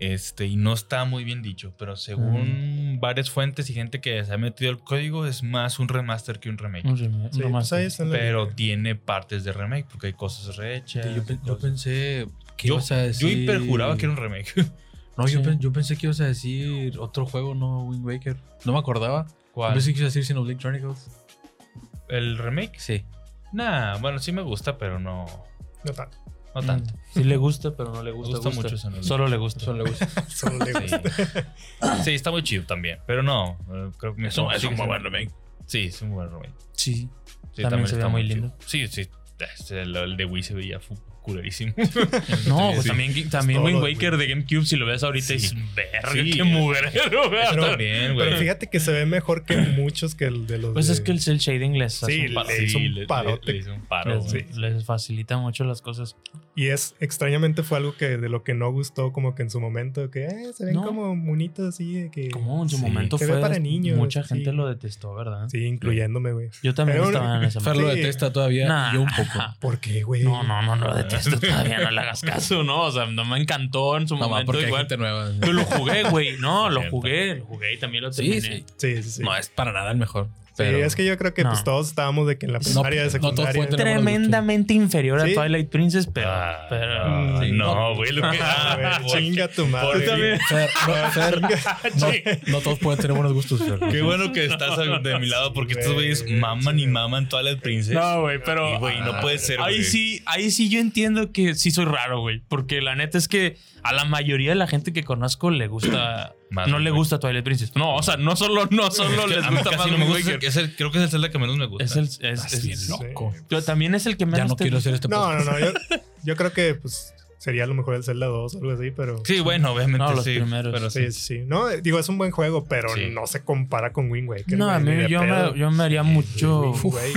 Este, y no está muy bien dicho, pero según varias fuentes y gente que se ha metido el código, es más un remaster que un remake. Un rem- Sí, pues remaster. Pero tiene partes de remake, porque hay cosas rehechas. Yo, pe- yo cosas- pensé yo, ibas a yo hiperjuraba que era un remake. (laughs) No, yo, Sí. pen- yo pensé que ibas a decir otro juego, no Wind Waker. No me acordaba. Yo ¿Cuál? pensé que ibas a decir Xenoblade Chronicles. ¿El remake? Sí. Nah, bueno, sí me gusta, pero no, No tanto. no Mm, tanto. Sí le gusta, pero no le gusta. gusta mucho ese nombre. Solo le gusta. Solo le gusta. (laughs) (laughs) Solo le Sí. gusta. Sí, está muy chido también, pero no. eh, Creo que me Es un- sí, es un sí, muy sí. buen remake. Sí, es un buen remake. Sí. Sí, También se ve está muy chido. lindo. Sí, sí. El, el de Wii se veía fu- culerísimo. (laughs) No, pues Sí. también, también Wind Waker de GameCube, si lo ves ahorita, Sí. es verga, Sí. qué mugrero, güey. Pero. Pero fíjate que se ve mejor que muchos que el de los Pues de- es que el cel shading les hace Sí, un paro. le hizo un le- le- parote. le hizo un paro, les, les facilita mucho las cosas. Y es extrañamente fue algo que de lo que no gustó como que en su momento, que eh, se ven No. como munitos así de que... Como en su Sí. momento fue. para niños, mucha sí. gente lo detestó, ¿verdad? Sí, incluyéndome, güey. Yo también Pero- estaba en esa Fer lo detesta todavía. Yo un poco. ¿Por qué, güey? No, no, no, no lo detesto todavía, no le hagas caso, ¿no? O sea, no me encantó en su No, momento porque hay igual. gente nueva. Yo lo jugué, güey. No, (laughs) lo jugué, lo jugué y también lo Sí, terminé. sí. Sí, sí, sí. No es para nada el mejor. Sí, Pero es que yo creo que No. pues todos estábamos de que en la No, primaria, de no todos secundaria... tener- Tremendamente inferior a Sí. Twilight Princess, pero. Ah, pero no, sí. no, güey. Lo que, (laughs) Ah, ah, chinga tu madre. por también. (laughs) Fer, no, (laughs) Fer, no, no todos pueden tener buenos gustos, Fer. Qué bueno que estás de mi lado porque estos Güey, güeyes maman y maman todas las princesas. No, güey, pero. Y, güey, no puede ser, Ahí sí, ahí sí yo entiendo que sí soy raro, güey. Porque la neta es que a la mayoría de la gente que conozco le gusta. (clears throat) Más no le Waker. gusta Twilight Princess. No, o sea, no solo, no solo Es que les a mí gusta casi más no me gusta. Waker. Es el- creo que es el Zelda que menos me gusta. Es el. Es, es- loco. Pero también es el que menos Ya no te- quiero hacer este No, podcast. no, no. Yo, yo creo que pues sería a lo mejor el Zelda 2 o algo así, pero... Sí, bueno, obviamente No, los sí. primeros. Pero Sí, sí, sí. No, digo, es un buen juego, pero Sí. no se compara con Wind Waker. No, a mí yo me, yo me haría mucho.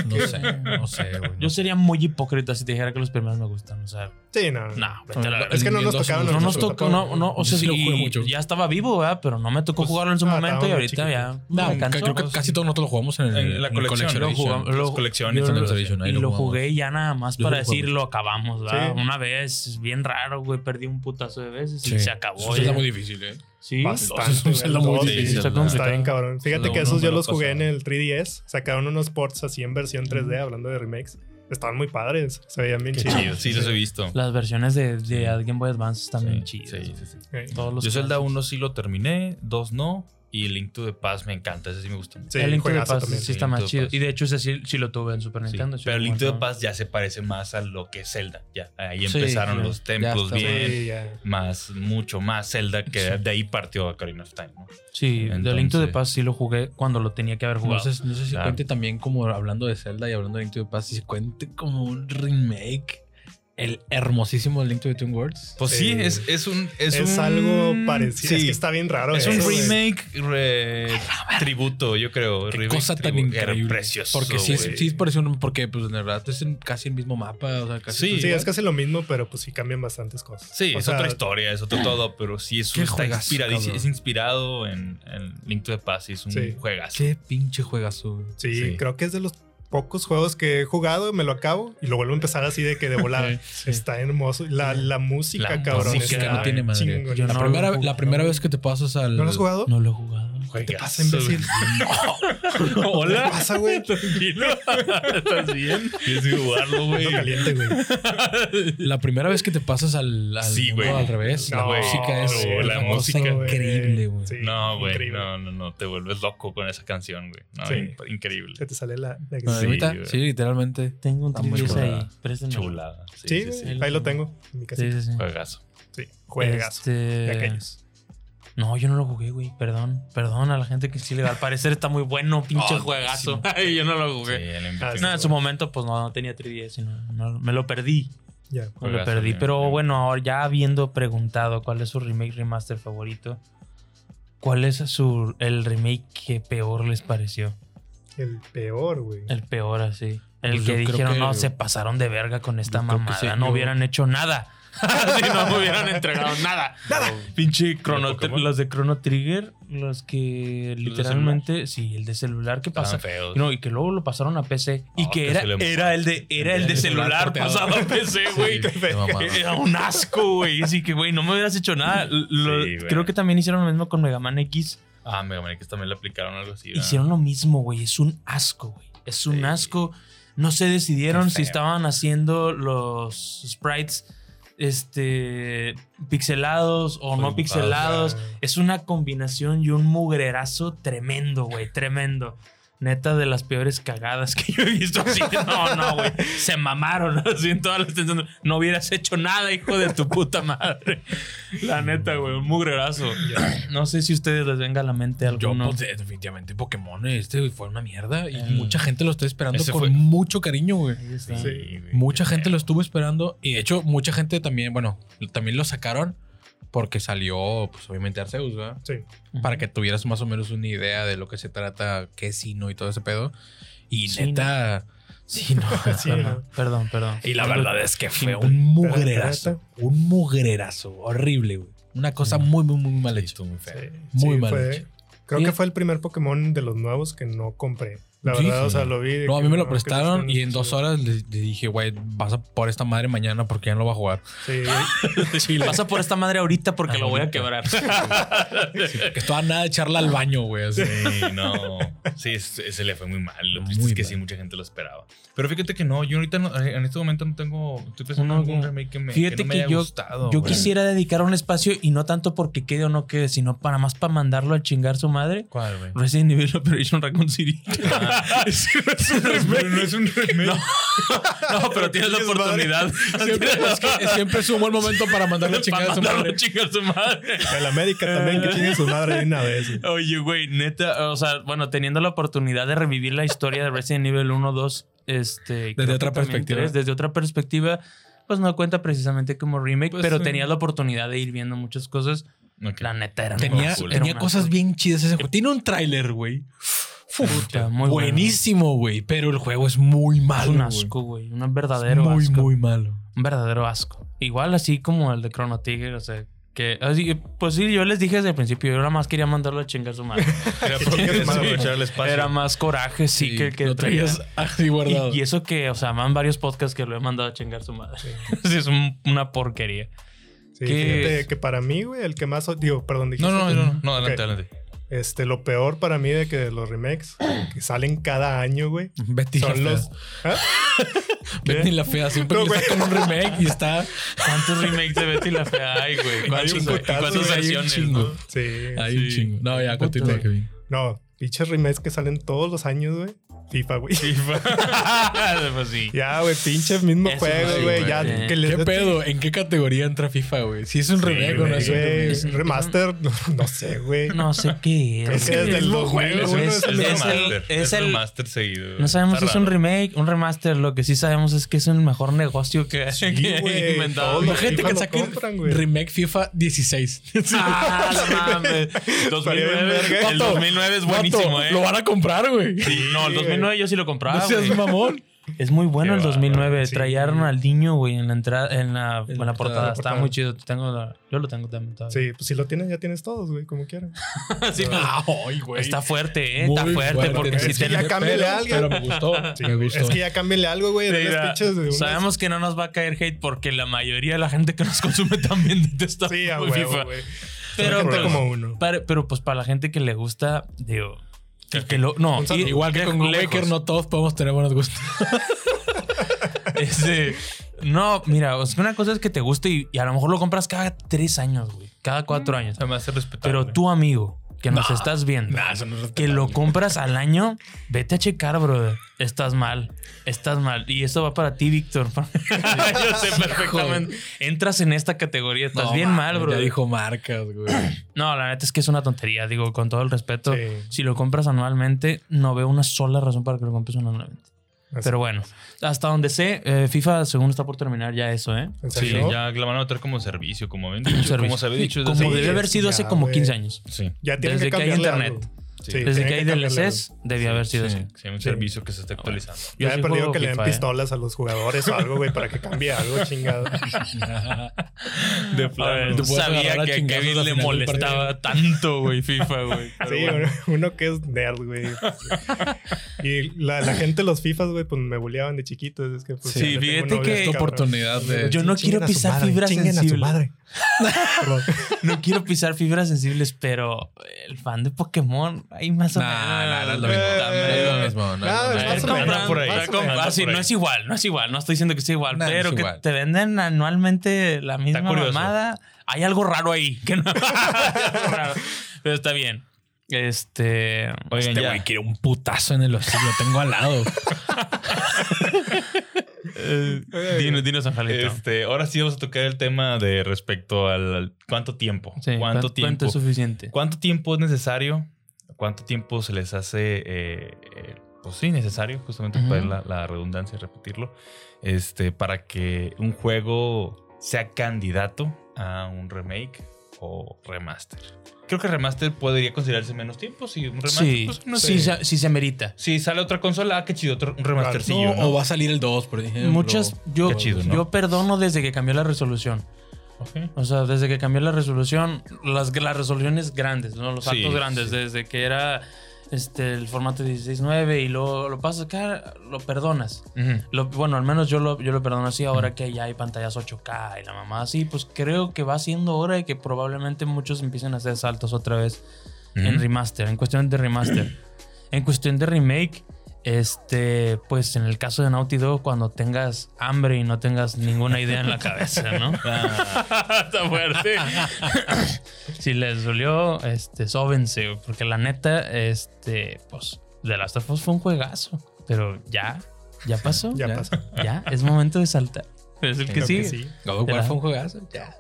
No sé, no sé, güey. Yo sería muy hipócrita si te dijera que los primeros me gustan. O sea, Sí, no. no. la Es que no nos El tocaron dos No los nos tocó, no, no, o sea, sí lo sí, jugué mucho. ya estaba vivo, ¿verdad? Pero no me tocó Pues, jugarlo en su ah, momento y ahorita ya No, me cansó. creo que casi todos nosotros lo jugamos en, el- En la colección, Lo jugamos- lo- colecciones. y lo jugué ya nada más para decir lo acabamos, ¿verdad? Una vez, es bien raro, güey, perdí un putazo de veces y Sí. se acabó. Eso ya. es muy difícil, ¿eh? Sí, Bastante. Es un Zelda muy difícil. está Está bien cabrón. Fíjate que esos yo lo los jugué en el 3DS. Sacaron unos ports así en versión 3D, hablando de remakes. Estaban muy padres. Se veían bien chidos. chido, sí, los he visto. Las versiones de, de Game Boy Advance están bien Sí, chidas. sí, sí, sí. Todos los Yo Zelda clásicos. 1 sí lo terminé, 2 no. Y Link to the Past me encanta, ese sí me gusta mucho. Sí, el Link to the Past también. sí está más chido. Y de hecho ese sí, sí lo tuve en Super Nintendo. sí pero Link to the. Past ya se parece más a lo que es Zelda. Ya, ahí empezaron los templos bien, más, mucho más Zelda, que Sí. de ahí partió Ocarina of Time. ¿no? Sí, The Link to the Entonces- Past sí lo jugué cuando lo tenía que haber No jugado. sé, no sé si Claro. cuente también como hablando de Zelda y hablando de Link to the Past, si se cuente como un remake el hermosísimo Link to Between Worlds. Pues sí, Sí. es, es un. Es, Es, un- algo parecido. Es Sí. que está bien raro. Es un eso, remake re- tributo, yo creo. Qué remake cosa tan increíble. Precioso. Porque sí, es- sí parece un. Porque, pues, en verdad es en- casi el mismo mapa. O sea, casi Sí. Sí, es casi lo mismo, pero pues sí cambian bastantes cosas. Sí, O es sea, otra historia, es otro todo, pero sí es Qué está juegazo, cabrón. es inspirado en, en Link to the Past, y es un Sí. juegazo. Qué pinche juegazo. Sí, Sí. creo que es de los pocos juegos que he jugado, me lo acabo y lo vuelvo a empezar así de que de volada. (laughs) Sí. Está hermoso. La, la música, La cabrón. música está no tiene madre. La, no primera, la primera vez que te pasas al. ¿No lo has jugado? No lo he jugado. ¿Qué te pasa, imbécil? (laughs) güey. Hola. ¿Qué pasa, güey? Tranquilo. ¿Estás bien? Tienes que jugarlo, güey. Caliente, güey. La primera vez que te pasas al, al Sí, mundo güey. al revés, la No, música es güey, la una cosa música, güey. increíble, güey. Sí, No, güey. increíble. No, no, no. Te vuelves loco con esa canción, güey. No, Sí. in- increíble. Se te sale la... la- Bueno, Sí, ahorita, güey. sí, literalmente. Tengo un chulada. ahí. Préstenmelo. Chulada. Sí, Sí, sí, sí. güey, ahí lo tengo en mi Sí, casita. sí, sí. Juegazo. Sí, juegazo. Este, De aquellos. No, yo no lo jugué, güey. Perdón. Perdón a la gente que sí le al parecer está muy bueno, (laughs) pinche Oh, juegazo. Ay, yo no lo jugué. Ah. No, en su momento, pues no, no tenía 3DS, y no, no- me lo perdí. Ya. Me lo perdí. bien, Pero bien. bueno, ahora ya habiendo preguntado cuál es su remake remaster favorito, ¿cuál es su el remake que peor les pareció? El peor, güey. El peor así. El Pues que dijeron, que- no, se pasaron de verga con esta mamada. sí, no yo- hubieran hecho nada. (laughs) si no hubieran entregado nada. Nada. Pinche Chrono, los de Chrono Trigger, los que literalmente, sí, el de celular que pasa. Feos. No, y que luego lo pasaron a PC. Y que que era, era el de, era el de El celular pasado a PC, (laughs) güey. Sí. Era un asco, güey. Así que, güey, no me hubieras hecho nada. Lo- Sí, güey. creo que también hicieron lo mismo con Mega Man X. Ah, Mega Man X también le aplicaron algo así. ¿verdad? Hicieron lo mismo, güey. Es un asco, güey. Es un Sí. asco. No se decidieron si estaban haciendo los sprites este pixelados o no pixelados. Es una combinación y un mugrerazo tremendo, güey. Tremendo. Neta de las peores cagadas que yo he visto así. (laughs) No, no, güey. Se mamaron así en todas las tensiones. No hubieras hecho nada, hijo de tu puta madre. La neta, güey. Un mugrerazo. No sé si a ustedes les venga a la mente Yo, alguno. pues, definitivamente Pokémon, este fue una mierda. Y El- mucha gente lo está esperando Ese con fue- mucho cariño, güey. Sí. güey, Mucha gente lo estuvo esperando. Y de hecho, mucha gente también, bueno, también lo sacaron porque salió, pues obviamente Arceus, ¿verdad? Sí. Para que tuvieras más o menos una idea de lo que se trata, qué es Sino y todo ese pedo. Y Sí, neta, (laughs) sí, no. Sí, Perdón, ¿no? perdón, perdón. Y la verdad es que fue un mugrerazo. Un mugrerazo. Horrible, güey. Una cosa muy, muy, muy mal Sí, hecha. estuvo muy feo. Sí, Muy sí, mal fue- hecho. Creo Sí. que fue el primer Pokémon de los nuevos que no compré. La Sí, verdad, o sí. sea, lo vi. de No, a mí me lo prestaron y en dos horas le, le dije, güey, vas a por esta madre mañana porque ya no lo va a jugar. Sí, (laughs) Pasa por esta madre ahorita porque lo voy a quebrar. (laughs) Que estaba nada de echarla al baño, güey. Sí, no. Sí, es- ese le fue muy mal. Lo Muy triste es que mal. sí, mucha gente lo esperaba. Pero fíjate que no, yo ahorita no- en este momento no tengo. Estoy pensando en algún remake que me, Fíjate que no me que haya yo, gustado. yo güey. quisiera dedicar un espacio y no tanto porque quede o no quede, sino para más para mandarlo a chingar su madre. ¿Cuál, güey? Resident Evil Operation Raccoon City. (laughs) es un remake. No es un remake. No, pero tienes la oportunidad. Siempre es, que- siempre es un buen momento para mandarle a chingar a su madre. a chingar su madre. El América también, que tiene su madre de una vez. Oye, güey, neta, o sea, bueno, teniendo la oportunidad de revivir la historia de Resident Evil 1, 2, este... que otra perspectiva. tres, desde otra perspectiva, pues no cuenta precisamente como remake, Pues, pero sí. tenías la oportunidad de ir viendo muchas cosas. Ok. La neta era Tenía, tenía cosas bien chidas ese juego. Tiene un tráiler, güey. Uf, Puta, muy bueno. buenísimo, güey. Pero el juego es muy Es malo. un güey. asco, güey. Un Es verdadero muy, asco. muy malo. Un verdadero asco. Igual así como el de Chrono Trigger, o sea, que así, pues sí, yo les dije desde el principio, yo nada más quería mandarlo a chingar a su madre. (laughs) Era aprovechar el espacio. Era más coraje, sí, que, que lo traías así guardado. Y, y eso que, o sea, van varios podcasts que lo he mandado a chingar a su madre. (laughs) Sí, es un- una porquería. Sí, fíjate que para mí, güey, el que más. Digo, perdón, dijiste. No, no, no, no, no, adelante, adelante. Este, lo peor para mí de que los remakes que salen cada año, güey, (laughs) Betty la son fea. los. ¿Ah? (laughs) Betty la fea. Siempre No, le güey. sacan un remake y está. (laughs) ¿Cuántos remakes de Betty la Fea hay, güey? ¿Cuántos- un putazo, ¿Cuántas güey, hay un versiones? chingo. no? Sí. Hay un chingo. No, ya continúa, Kevin. No, pinches remakes que salen todos los años, güey. FIFA, güey. FIFA. (laughs) pues sí. Ya, güey, pinche mismo Eso juego, sí, güey. güey. Ya Sí. que les ¿Qué pedo? ¿En qué categoría entra FIFA, güey? Si es un Sí, remake o no güey, es un Güey, remake. remaster, (laughs) no, no sé, güey. No sé qué Creo es. que desde el mismo 2000, juego, güey, es- es el es remaster. es Es el- remaster seguido. No sabemos Está si es un remake, un remaster. Lo que sí sabemos es que es el mejor negocio que, Sí, que güey, inventado. Imagínate FIFA que lo saquen compran, güey. remake FIFA 16. (laughs) Ah, no mames. 2009, el Vato, 2009 es buenísimo, eh. Lo van a comprar, güey. Sí, no, el Sí, 2009 yo sí lo compraba. No seas güey. mamón. (laughs) Es muy bueno Qué el 2009. bárbaro, sí. Traía Ronaldinho, güey, en la entrada, en la, en la la portada. portada. Estaba muy chido. Tengo la- yo lo tengo también. todavía. Sí, pues si lo tienes, ya tienes todos, güey, como quieran. (laughs) Sí, Ay, güey. está fuerte, eh. Muy Está fuerte, fuerte. porque Es si que tienes. ya cámbiale pero, a alguien. Pero me gustó. (laughs) Sí, me güey. gustó. Es que ya cámbienle algo, güey. Sí, Sabemos que no nos va a caer hate porque la mayoría de la gente que nos consume también detesta Sí, a FIFA. huevo, güey. Pero, Gente pues, como uno. para- pero pues para la gente que le gusta, digo. Y que lo, no, y- Igual que con. Waker, no todos podemos tener buenos gustos. (laughs) Ese- no, mira, una cosa es que te guste y, y a lo mejor lo compras cada tres años, güey. Cada cuatro Mm. años. Además, es respetable. Pero tu amigo, que nos No, estás viendo, no que lo compras al año, vete a checar, brother. Estás mal. Estás mal. Y esto va para ti, Víctor. (laughs) Yo sé perfectamente. Entras en esta categoría. Estás bien mal, bro. Ya dijo marcas, güey. (clears throat) No, la neta es que es una tontería. Digo, con todo el respeto. Sí. Si lo compras anualmente, no veo una sola razón para que lo compres anualmente. Así. Pero bueno, hasta donde sé, eh, FIFA según está por terminar ya eso, ¿eh? ¿En Sí, ya la van a meter como servicio, como habían (laughs) Un dicho. servicio. Como se había dicho. Como debe haber sido hace como güey. 15 años. Sí. Ya tienen Desde que que hay internet. algo. Sí. Desde que hay cambiarle DLCs, debía haber sido Sí, así. sí, un Sí. servicio que se está actualizando. Yo Ya sí he perdido que le den ¿eh? pistolas a los jugadores o algo, güey, para que cambie algo, (laughs) chingado. De ver, puedes sabía que a Kevin le molestaba tanto, güey, FIFA, güey. Sí, bueno. uno, que es nerd, güey. Y la, la gente, los FIFas, güey, pues me bulleaban de chiquitos. Es que, pues, Sí, fíjate que-. Esta oportunidad de. Yo no quiero pisar fibras sensibles. (laughs) No quiero pisar fibras sensibles, pero el fan de Pokémon, ahí más o menos. No es lo mismo. Eh, No es lo mismo. no es lo es mismo. más o Compra- menos, anda por ahí, compra- anda compra- por sí, ahí. no es igual, no es igual, no estoy diciendo que sea igual, Nah, no pero es que igual. te venden anualmente la misma mamada. Hay algo raro ahí. Que no, raro. (laughs) pero está bien. Este. Oigan, Este ya. güey quiere un putazo en el hocico. Lo tengo al lado. (laughs) eh, dinos, dinos, Angelito. Este, ahora sí vamos a tocar el tema de respecto al, al- cuánto tiempo. Sí, ¿Cuánto ¿cuánto- tiempo? ¿Cuánto es suficiente? ¿Cuánto tiempo es necesario? ¿Cuánto tiempo se les hace, eh, eh, pues sí, necesario, justamente Ujú. para la, la redundancia y repetirlo, este, para que un juego sea candidato a un remake o remaster? Creo que remaster podría considerarse menos tiempo. Si un remaster, Sí, pues, no sí, sé. se- sí se merita. Si sale otra consola, ah, qué chido, otro, un No, remastercillo. ¿no? O va a salir el 2, por ejemplo. Muchas, yo, Qué chido, ¿no? yo perdono desde que cambió la resolución. Ok. O sea, desde que cambió la resolución, las, las resoluciones grandes, ¿no? Los Sí, saltos grandes, sí. desde que era este, el formato 16.9 y luego lo pasas acá, lo perdonas. Ujú. Lo- bueno, al menos yo lo, yo lo perdono así ahora que ya hay pantallas 8K y la mamá así, pues creo que va siendo hora de que probablemente muchos empiecen a hacer saltos otra vez en Ujú. remaster, en cuestión de remaster. en cuestión de remake, este, pues en el caso de Naughty Dog, cuando tengas hambre y no tengas ninguna idea en la cabeza, ¿no? (laughs) Ah, Está fuerte. (laughs) si les dolió, este, sóbense, porque la neta, este, pues, The Last of Us fue un juegazo, pero ya, ya pasó. Ya Ya. pasó. Ya, es momento de saltar. Es el que Creo sigue. que sí. God of War Era- fue un juegazo. Ya.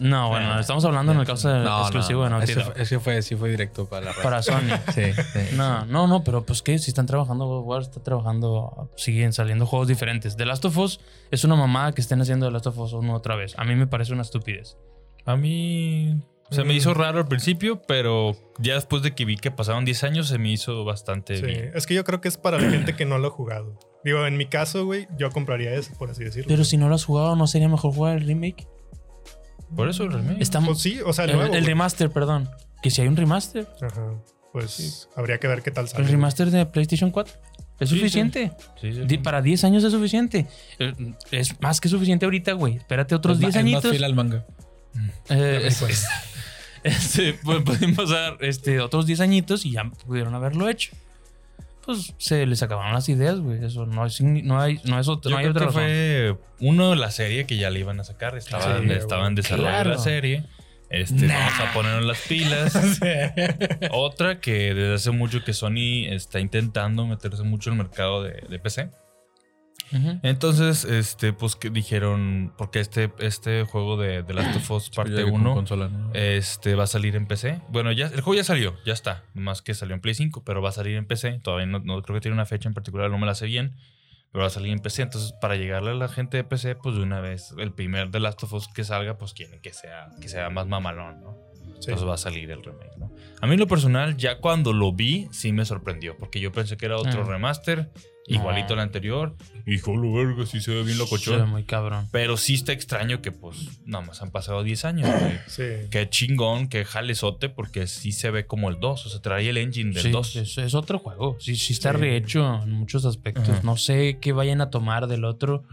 No, bueno, estamos hablando en el caso No, exclusivo no, de Naughty ese, Dog. fue, ese fue, sí fue directo para la red. Para Sony. (laughs) Sí, sí. No, no, no, pero pues que si están trabajando War, está trabajando, siguen saliendo juegos diferentes. The Last of Us es una mamada que estén haciendo The Last of Us 1 otra vez. A mí me parece una estupidez. A mí se me Mm. hizo raro al principio, pero ya después de que vi que pasaron 10 años se me hizo bastante Sí, bien. es que yo creo que es para la gente que no lo ha jugado. Digo, en mi caso, güey, yo compraría eso, por así decirlo. Pero si no lo has jugado, ¿no sería mejor jugar el remake? Por eso el remake. Estamos, Pues sí, o sea, el nuevo. el remaster, perdón. Que si hay un remaster, Ajá. Pues habría que ver qué tal sale. el remaster de PlayStation 4 es Sí, suficiente. Sí, sí, sí. Para 10 años es suficiente. Eh, Es más que suficiente ahorita, güey. Espérate otros Es 10 ma- es más añitos. fiel al manga. Eh, Ya me es- cuento. (laughs) este, pues, pudimos dar este, otros 10 añitos y ya pudieron haberlo hecho. Pues se les acabaron las ideas, güey. Eso no, es, no hay, no es otra, Yo no hay creo otra que razón. fue uno de la serie que ya le iban a sacar. Estaba, Sí, estaba en desarrollo Claro. la serie. Este, vamos a ponernos las pilas. (laughs) Otra que desde hace mucho que Sony está intentando meterse mucho en el mercado de, de PC. Entonces, este, pues que dijeron, porque este, este juego de The Last of Us (clears throat) parte Ya que con 1 consola, ¿no? este, va a salir en PC. Bueno, ya, el juego ya salió, ya está. Más que salió en Play 5, pero va a salir en PC. Todavía no, no creo que tiene una fecha en particular, no me la sé bien. Pero va a salir en PC. Entonces, para llegarle a la gente de PC, pues de una vez, el primer The Last of Us que salga, pues quieren que sea, que sea más mamalón, ¿no? Sí. Entonces va a salir el remake, ¿no? A mí en lo personal, ya cuando lo vi, sí me sorprendió. Porque yo pensé que era otro Ah. remaster, igualito No. al anterior. Y dijo, lo verga, sí se ve bien Se ve locochón. muy cabrón. Pero sí está extraño que, pues, nada más han pasado 10 años, güey. (coughs) Sí. Qué chingón, qué jalezote, porque sí se ve como el 2. O sea, trae el engine del Sí, 2. es, es otro juego. Sí, sí está Sí. rehecho en muchos aspectos. Ajá. No sé qué vayan a tomar del otro.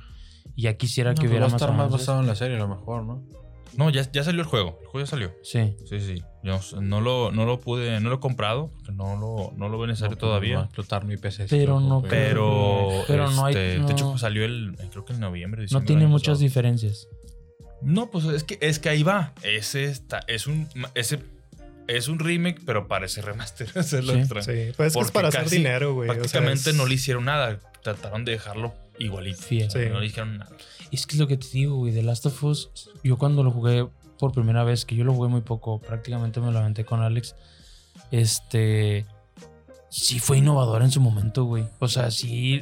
Y ya quisiera No, que pues hubiera va a más estar más avances. basado en la serie, a lo mejor, ¿no? No, ya, ya salió el juego. El juego ya salió. Sí. Sí, sí. Yo no lo, no lo pude, no lo he comprado, porque no lo, no lo veo necesario No, no todavía. a explotar mi PC. Pero no creo. Pero, Pero no hay- este, no- de hecho, salió el, creo que en noviembre. No tiene muchas pasado. diferencias. No, pues es que, es que ahí va. Ese está, es un, ese es un remake, pero parece remaster. Eso es lo Sí. extraño. Sí, pues es que es para hacer dinero, güey. o sea, Prácticamente es- no le hicieron nada. Trataron de dejarlo igualito. Fiel. Sí. No le hicieron nada. Es que es lo que te digo, güey. The Last of Us, yo cuando lo jugué por primera vez, que yo lo jugué muy poco, prácticamente me lo aventé con Alex. Este. Sí fue innovador en su momento, güey. O sea, sí,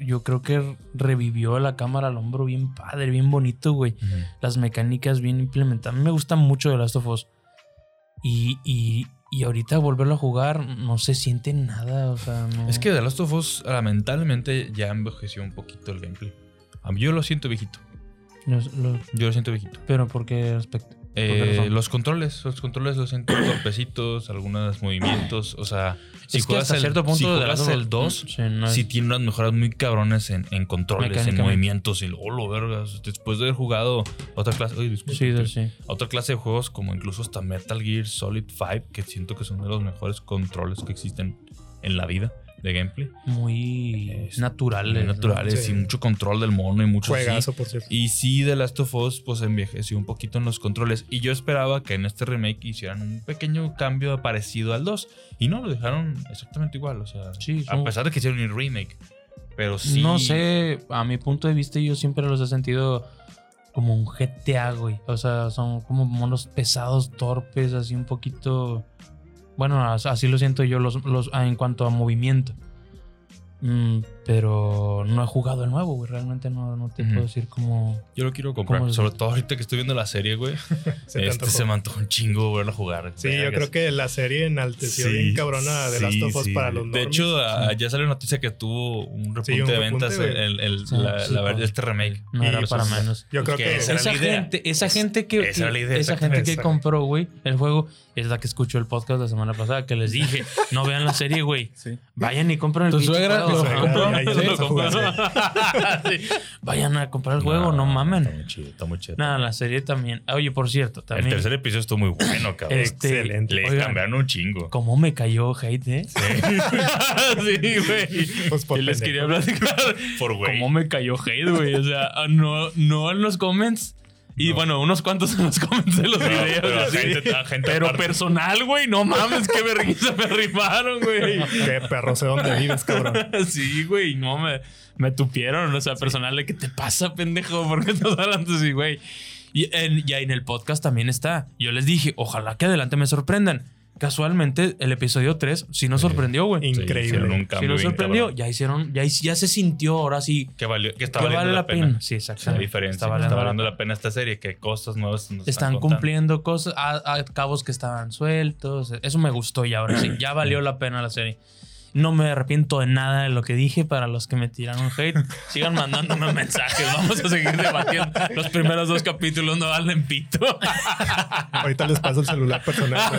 yo creo que revivió la cámara al hombro bien padre, bien bonito, güey. Las mecánicas bien implementadas. A mí me gusta mucho The Last of Us. Y, y, y ahorita volverlo a jugar no se siente nada, o sea, no. Es que The Last of Us, lamentablemente, ya envejeció un poquito el gameplay. A mí yo lo siento viejito. Yo lo siento viejito. pero ¿por qué aspecto? Eh, los controles, los controles los siento (coughs) torpecitos, algunos movimientos. O sea, si es que juegas hasta el, cierto punto si juegas el 2, sí, no es- sí tiene unas mejoras muy cabrones en, en controles, en movimientos. Y lo vergas, después de haber jugado otra clase, disculpe, de- sí. otra clase de juegos como incluso hasta Metal Gear Solid 5, que siento que son de los mejores controles que existen en la vida de gameplay. Muy Es naturales. Muy ¿no? naturales Sí. y mucho control del mono y mucho. Juegazo, por cierto. Y sí, The Last of Us pues envejeció un poquito en los controles. Y yo esperaba que en este remake hicieran un pequeño cambio parecido al 2. Y no, lo dejaron exactamente igual. O sea, Sí, a pesar de que hicieron un remake. Pero sí. No sé, a mi punto de vista yo siempre los he sentido como un GTA, güey. O sea, son como monos pesados, torpes, así un poquito... Bueno, as- así lo siento yo los, los, en cuanto a movimiento. Mm, pero no he jugado el nuevo, güey. Realmente no, no te Ujú. puedo decir cómo... Yo lo quiero comprar. Sobre todo ahorita que estoy viendo la serie, güey. (laughs) Se te este se me antojó un chingo verlo jugar. Sí, yo creo que la serie enalteció Sí, bien cabrona de sí, of Us sí. para los De normies. hecho, ah, ya salió noticia que tuvo un repunte Sí, un de ventas güey. el, el- Sí, la, sí, la- pues, este remake. No Y era pues, para menos. Yo creo que esa era Esa la idea. gente, esa Es- gente que, esa la idea, esa gente que compró, güey, el juego, es la que escuchó el podcast la semana pasada que les dije, no vean la serie, güey. Vayan y compren el ¿Tu suegra lo compró? Lo. (laughs) Sí. Vayan a comprar el juego, no, Está mamen. muy chido, está muy chido. Nada, la serie también. Oye, por cierto, el también. tercer episodio estuvo muy bueno, cabrón. Este, Excelente. Le oigan, cambiaron un chingo. ¿Cómo me cayó hate, eh? sí, (laughs) güey. Pues por y les quería platicar. Por güey. ¿Cómo me cayó hate, güey? O sea, no, no en los comments. Y No. bueno, unos cuantos en los comments de los No, videos. pero así. gente- gente Pero personal, güey. No mames, qué vergüenza me arrimaron, güey. Qué perro sé dónde vives, cabrón. (laughs) Sí, güey. No, me, me tupieron. O sea, personal de qué te pasa, pendejo. ¿Por qué estás hablando así, güey? Y en, y ahí en el podcast también está. Yo les dije, ojalá que adelante me sorprendan. Casualmente, el episodio 3 sí nos sorprendió, güey. Sí, Increíble. Sí nos bien sorprendió. Ya hicieron, ya, ya se sintió ahora sí. Que, valió, que está que valiendo vale la, pena. Sí, La exactamente. diferencia. Está Está valiendo, la la pena esta serie. Que cosas nuevas nos Están contando. cumpliendo cosas, a, a cabos que estaban sueltos. Eso me gustó y ahora sí, ya valió la pena la serie. No me arrepiento de nada de lo que dije para los que me tiraron hate. (laughs) Sigan mandándome mensajes. Vamos a seguir debatiendo. Los primeros dos capítulos no valen pito. Ahorita les paso el celular personal.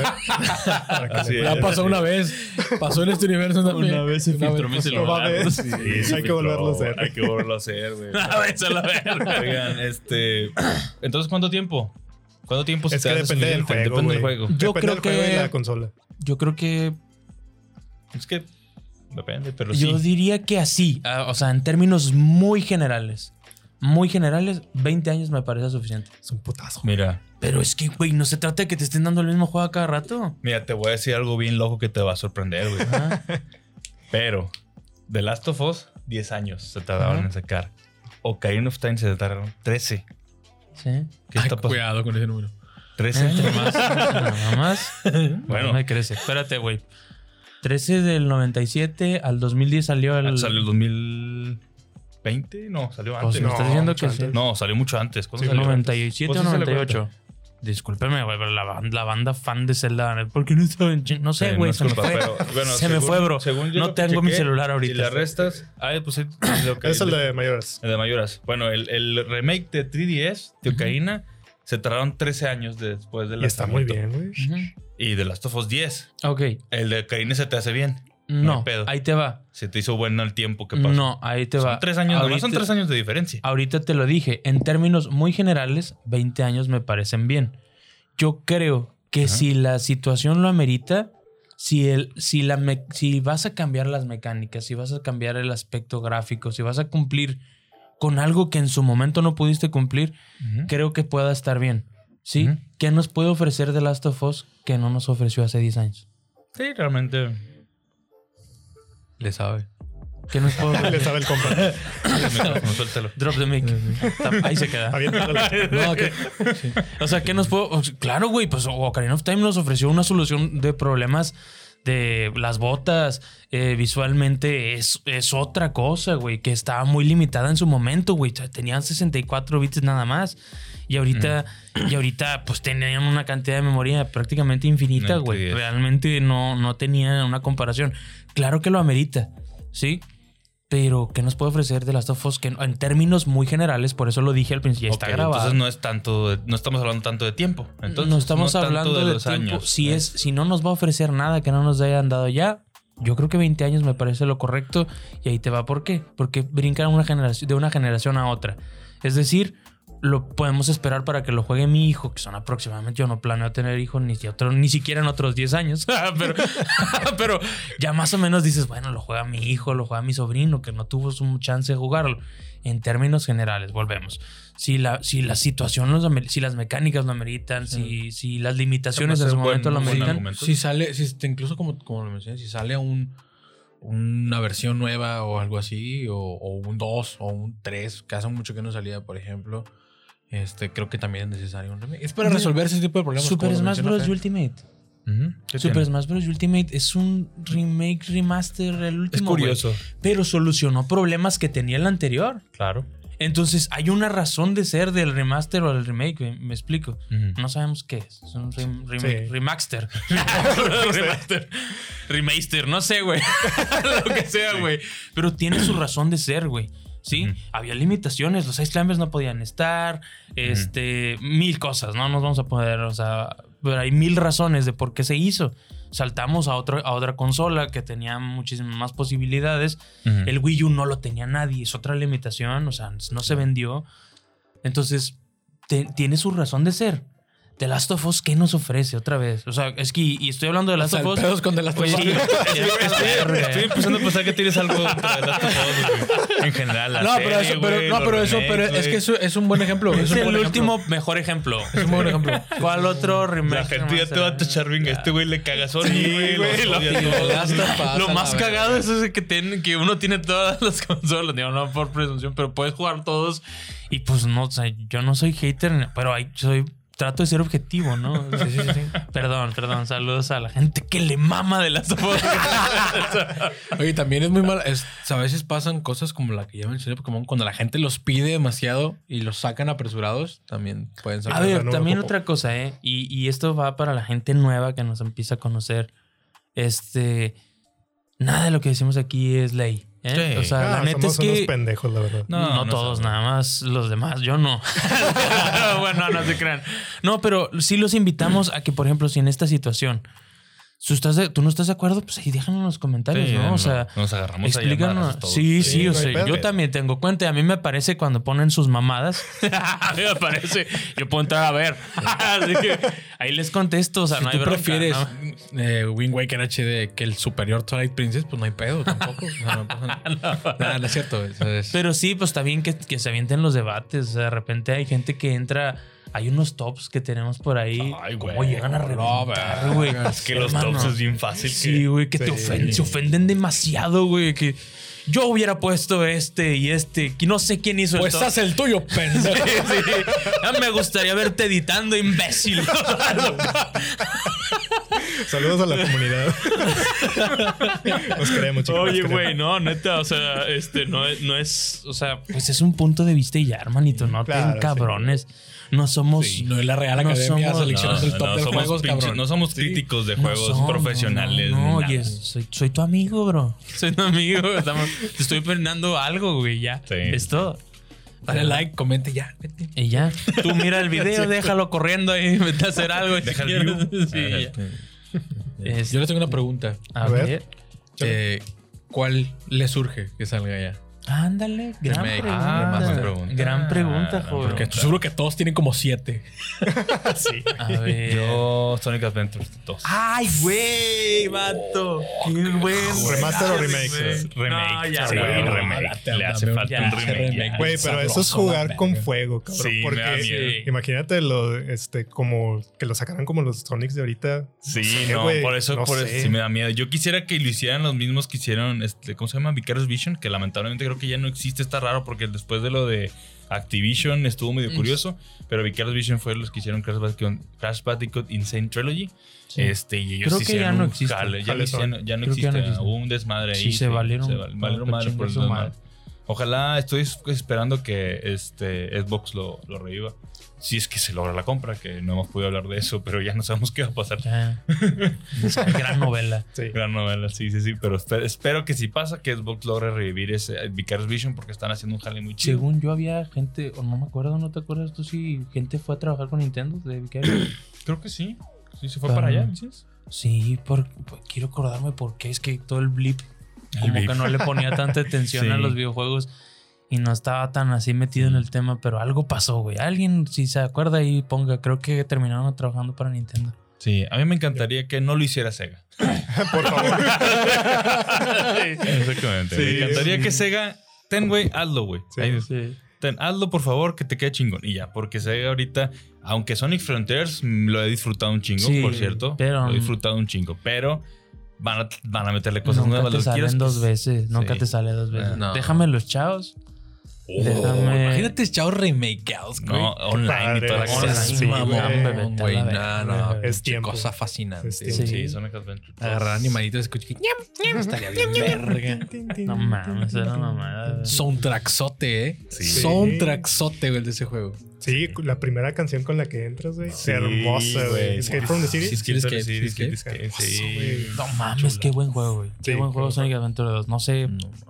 que es. Ya pasó una vez. Pasó en este universo también. Una vez se filtró mi pasó. No va a ver. Sí, Hay que volverlo a hacer. Hay que volverlo a hacer, güey. (laughs) A la verga. Oigan, este. Entonces, ¿cuánto tiempo? ¿Cuánto tiempo Es se que te hace depende del juego. Depende del juego. Yo Depende creo del juego y que- la consola. Yo creo que Es que depende, pero yo sí. diría que así, ah, o sea, en términos muy generales. muy generales, 20 años me parece suficiente. Es un putazo. Mira, Pero es que, güey, no se trata de que te estén dando el mismo juego a cada rato. mira, te voy a decir algo bien loco que te va a sorprender, güey. (laughs) Pero The Last of Us, 10 años se tardaron Ajá. en sacar. Ocarina of Time se tardaron 13. Sí. ¿Qué Ay, está pasando? cuidado con ese número. 13 Entre años. más, (laughs) nada más. Bueno. Bueno, me crece. Espérate, güey. 13 del 97 al 2010 salió el. ¿Salió el 2020? No, salió Pues antes. me no, estás diciendo que sí. antes. No, salió mucho antes. ¿Cuándo Sí, salió? 97 Pues o sí se le 98. Discúlpeme, güey, pero la, la banda fan de Zelda, ¿por qué no saben? No sé, Sí, güey, no se me fue. pero, bueno, se me fue, bro. según yo No tengo mi celular ahorita. Si la restas. Ah, pues sí, de Ocarina- Es el de mayores. el de Mayoras. Bueno, el, el remake de 3DS de Ocarina se tardaron 13 años después del Y está muy bien, güey. Y de Last of Us 10. Ok, El de Ocarina se te hace bien. No pedo. ahí te va. Se te hizo bueno el tiempo que pasó. No, ahí te va. son tres años, ahorita, son tres años de diferencia. ahorita te lo dije. En términos muy generales, 20 años me parecen bien. Yo creo que Ajá. si la situación lo amerita, si, el, si, la me- si vas a cambiar las mecánicas, si vas a cambiar el aspecto gráfico, si vas a cumplir con algo que en su momento no pudiste cumplir, Ujú. creo que pueda estar bien. ¿Sí? Ujú. ¿Qué nos puede ofrecer The Last of Us que no nos ofreció hace 10 años? Sí, realmente. Le sabe. ¿Qué nos puede (laughs) Le ofrecer? sabe el compa. (laughs) El suéltalo. Drop the mic. Ahí se queda. (laughs) No, que O sea, ¿qué nos sea, Claro, güey, pues Ocarina of Time nos ofreció una solución de problemas de las botas. eh, visualmente es, es otra cosa, güey, que estaba muy limitada en su momento, güey. Tenían 64 bits nada más. Y ahorita, y ahorita, pues tenían una cantidad de memoria prácticamente infinita, No, güey. Realmente no, no tenía una comparación. Claro que lo amerita, ¿sí? Pero, ¿qué nos puede ofrecer de Last of Us? Que en términos muy generales, por eso lo dije al principio, ya está Ok, grabado. Entonces no es tanto, de- no estamos hablando tanto de tiempo. Entonces, no estamos tanto hablando de, los tiempo. años. Si, ¿eh? es, si no nos va a ofrecer nada que no nos hayan dado ya, yo creo que 20 años me parece lo correcto. Y ahí te va. ¿Por qué? Porque brincan una generación, de una generación a otra. Es decir, lo podemos esperar para que lo juegue mi hijo, que son aproximadamente, yo no planeo tener hijos ni, si- otro, ni siquiera en otros 10 años. (laughs) pero, (laughs) pero ya más o menos dices, bueno, lo juega mi hijo, lo juega mi sobrino, que no tuvo su chance de jugarlo. En términos generales, volvemos. Si la, si la situación, los si las mecánicas lo ameritan, si, si las limitaciones en su buen- momento lo buen ameritan. argumento. si sale, si, incluso como, como lo mencioné, si sale un, una versión nueva o algo así, o, o un 2 o un 3, que hace mucho que no salía, por ejemplo, este, creo que también es necesario un remake. Es para resolver ese tipo de problemas. Super Smash Bros. Fer. Ultimate. Ujú. ¿Qué Super tiene? Smash Bros. Ultimate es un remake, remaster, el último. Es curioso. pero solucionó problemas que tenía el anterior. Claro. Entonces, hay una razón de ser del remaster o del remake, me, me explico. No sabemos qué es. Es un rem- remake, Sí. remaster. (laughs) (laughs) remaster. Remaster, no sé, güey. (laughs) Lo que sea, güey. Pero tiene su razón de ser, güey. Sí, había limitaciones, los ice climbers no podían estar, este, mil cosas, ¿no? Nos vamos a poder, o sea, pero hay mil razones de por qué se hizo. Saltamos a, otro, a otra consola que tenía muchísimas más posibilidades. El Wii U no lo tenía nadie, es otra limitación, o sea, no se vendió. Entonces, te- tiene su razón de ser. The Last of Us, ¿qué nos ofrece otra vez? O sea, es que, y estoy hablando de Last of Us. Con The Last of Oye, Us. sí, (laughs) Estoy, estoy empezando a pensar que tienes algo contra The Last of Us, güey. en general. la No, pero eso, pero, no, pero eso, pero es que eso es un buen ejemplo. Es el último mejor ejemplo. Es un buen ejemplo. (laughs) ¿Cuál otro remake? La gente ya te va a tachar bien. Este güey le caga Sony, güey. (laughs) lo- más cagado es ese que, tiene, que uno tiene todas las consolas, digo, no por presunción, pero puedes jugar todos. Y pues no, o sea, yo no soy hater, pero hay- soy, trato de ser objetivo, ¿no? Sí, sí, sí. Perdón, perdón, saludos a la gente que le mama de las Oye, también es muy mal. es- a veces pasan cosas como la que ya mencioné Pokémon, cuando la gente los pide demasiado y los sacan apresurados, también pueden ser. A ver, también otra cosa, ¿eh? Y, y esto va para la gente nueva que nos empieza a conocer. Este. Nada de lo que decimos aquí es ley. ¿Eh? Sí. O sea, Ah, la neta somos es que. unos pendejos, la verdad. No, No, no todos, sabe. nada más los demás. Yo no. (laughs) bueno, no se crean. No, pero sí los invitamos a que, por ejemplo, si en esta situación ¿Tú, estás de- ¿Tú no estás de acuerdo? Pues ahí déjalo en los comentarios, Sí, ¿no? O sea, nos agarramos a explícanos. todos. Sí, sí, Sí, o sea, pedo. yo también tengo cuenta. A mí me parece cuando ponen sus mamadas. (laughs) a mí me parece. Yo puedo entrar a ver. (laughs) Así que ahí les contesto. O sea, Si no hay tú bronca, prefieres ¿no? eh, Wind Waker HD que el superior Twilight Princess, pues no hay pedo tampoco. No, no pasa (laughs) nada. Nada, no es cierto. es- Pero sí, pues está bien que, que se avienten los debates. O sea, de repente hay gente que entra. Hay unos tops que tenemos por ahí. Ay, ¿Cómo güey. llegan a No, reventar, güey. güey? Es que los Hermano. tops es bien fácil. Sí, güey, que te Sí. ofenden, se ofenden demasiado, güey. Que yo hubiera puesto este y este. Que no sé quién hizo Pues el top. haz el tuyo, (laughs) Sí, pendejo. sí. Ya me gustaría verte editando, imbécil. (laughs) Saludos a la comunidad. (laughs) Nos queremos, chicos. Oye, güey, no, neta, o sea, este no es, no es, o sea, pues es un punto de vista y ya, hermanito, no Claro, ten cabrones. No somos. Sí, no es la Real No Academia somos- selecciones No, del top no de somos juegos, cabrón. No somos críticos de no juegos somos, profesionales. No, no, oye, soy, soy tu amigo, bro. (laughs) Soy tu amigo. estamos- te estoy perdiendo algo, güey, ya. Sí. Es todo. Dale like, comente ya. vete. Y ya. Tú mira el (laughs) video, déjalo corriendo ahí, (laughs) vete a hacer algo. Deja si el quieres. view. Sí, este. Es- Yo les tengo una pregunta. a A ver. ver. Eh, ¿Cuál le surge que salga ya? Ándale, gran Remake. pregunta. Ah, buena pregunta. Gran pregunta, Ah, joven. Porque estoy seguro que todos tienen como siete. (laughs) Sí. A ver. Yo, Sonic Adventures 2. ¡Ay, güey, vato! ¡Qué buen! ¿Remaster o remake? güey. No, ya, sí, güey. un no, remake. dame Le hace falta un remake. remake. Güey, pero eso es jugar con fuego, cabrón. Sí, me porque da miedo. imagínate lo, este, como que lo sacaran como los Sonics de ahorita. Sí, no, por eso, no por eso sí me da miedo. Yo quisiera que lo hicieran los mismos que hicieron, este, ¿cómo se llama? Vicarious Vision, que lamentablemente creo que ya no existe, está raro porque después de lo de Activision estuvo medio curioso, pero Vicarious Vision fue los que hicieron Crash Bandicoot, Crash Bandicoot Insane Trilogy. Sí. Este, y ellos Creo que ya no existe. jale, ya, no Jale ya no que ya existe, no existe. hubo un desmadre ahí. Sí, se valieron se val- valieron para madre por el desmadre. madre. Ojalá, estoy es- esperando que este Xbox lo, lo reviva. Si es que se logra la compra, que no hemos podido hablar de eso, pero ya no sabemos qué va a pasar. Ya. Es una gran novela. Sí. Gran novela, sí, sí, sí. Pero espe- espero que si pasa, que Xbox logre revivir ese eh, Vicarious Vision porque están haciendo un jale muy chido. Según yo había gente, o no me acuerdo, ¿no te acuerdas tú si gente fue a trabajar con Nintendo? De Vicario? (coughs) Creo que sí. Sí, se fue para allá, dices. Sí, por, por- quiero acordarme por qué es que todo el blip El como blip. que no le ponía tanta (laughs) atención a los videojuegos y no estaba tan así metido en el tema, pero algo pasó, güey. Alguien, si se acuerda ahí, ponga, creo que terminaron trabajando para Nintendo. Sí, a mí me encantaría que no lo hiciera Sega. (laughs) Por favor. Exactamente. Sí, me encantaría sí. que Sega, ten, güey, hazlo, güey. Sí. Ten, hazlo, por favor, que te quede chingón. Y ya, porque Sega ahorita, aunque Sonic Frontiers mm, lo he disfrutado un chingo, Sí, por cierto. pero- Lo he disfrutado un chingo, pero van a, van a meterle cosas nunca nuevas. te salen dos veces, nunca Sí. te sale dos veces. Ah, no. Déjame los chavos. Oh, Déjame- Imagínate Chao remakeados, güey. No, online y toda la online, cosa. sí, mamón, güey. No, no. Es fascinante. Es tiempo. Sí, Sí. Sonic Adventure. Agarrar animalitos y escuchar que ñam, ñam, estaría bien verga. No mames, era una mamada. Soundtrackzote, eh. Sí. Soundtrackzote, güey, de ese juego. Sí, la primera canción con la que entras, güey. Sí, hermosa, güey. Escape from the City. Sí, Escape City, Escape, Escape, sí. No mames, qué buen juego, güey. Qué Sí, buen juego Sonic Adventure 2. No sé,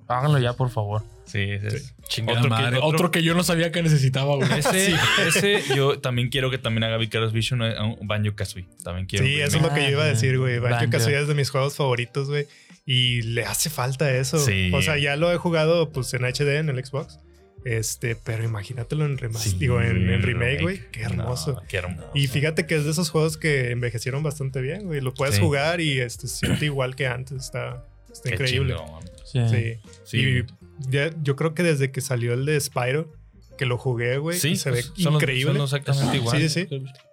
háganlo ya, por favor. Sí, ese es. Chingada Otro que- madre. otro- Otro, que yo no sabía que necesitaba, güey. Ese, (laughs) ese yo también quiero que también haga Vicarious Vision eh, un Banjo Kazooie. También quiero. Sí, que eso es lo que yo iba a decir, güey. Banjo. Banjo Kazooie es de mis juegos favoritos, güey. Y le hace falta eso. Sí. O sea, ya lo he jugado pues en HD en el Xbox. Este, pero imagínatelo en Sí, digo, en, remake, güey. Qué No, hermoso. qué hermoso. Y fíjate que es de esos juegos que envejecieron bastante bien, güey. Lo puedes Sí. jugar y este, se siente igual que antes. Está, está Qué increíble. chingón. Sí. Sí. Sí. Y ya- yo creo que desde que salió el de Spyro, que lo jugué, güey, se ve pues, son los- increíble. son exactamente igual. Sí, sí,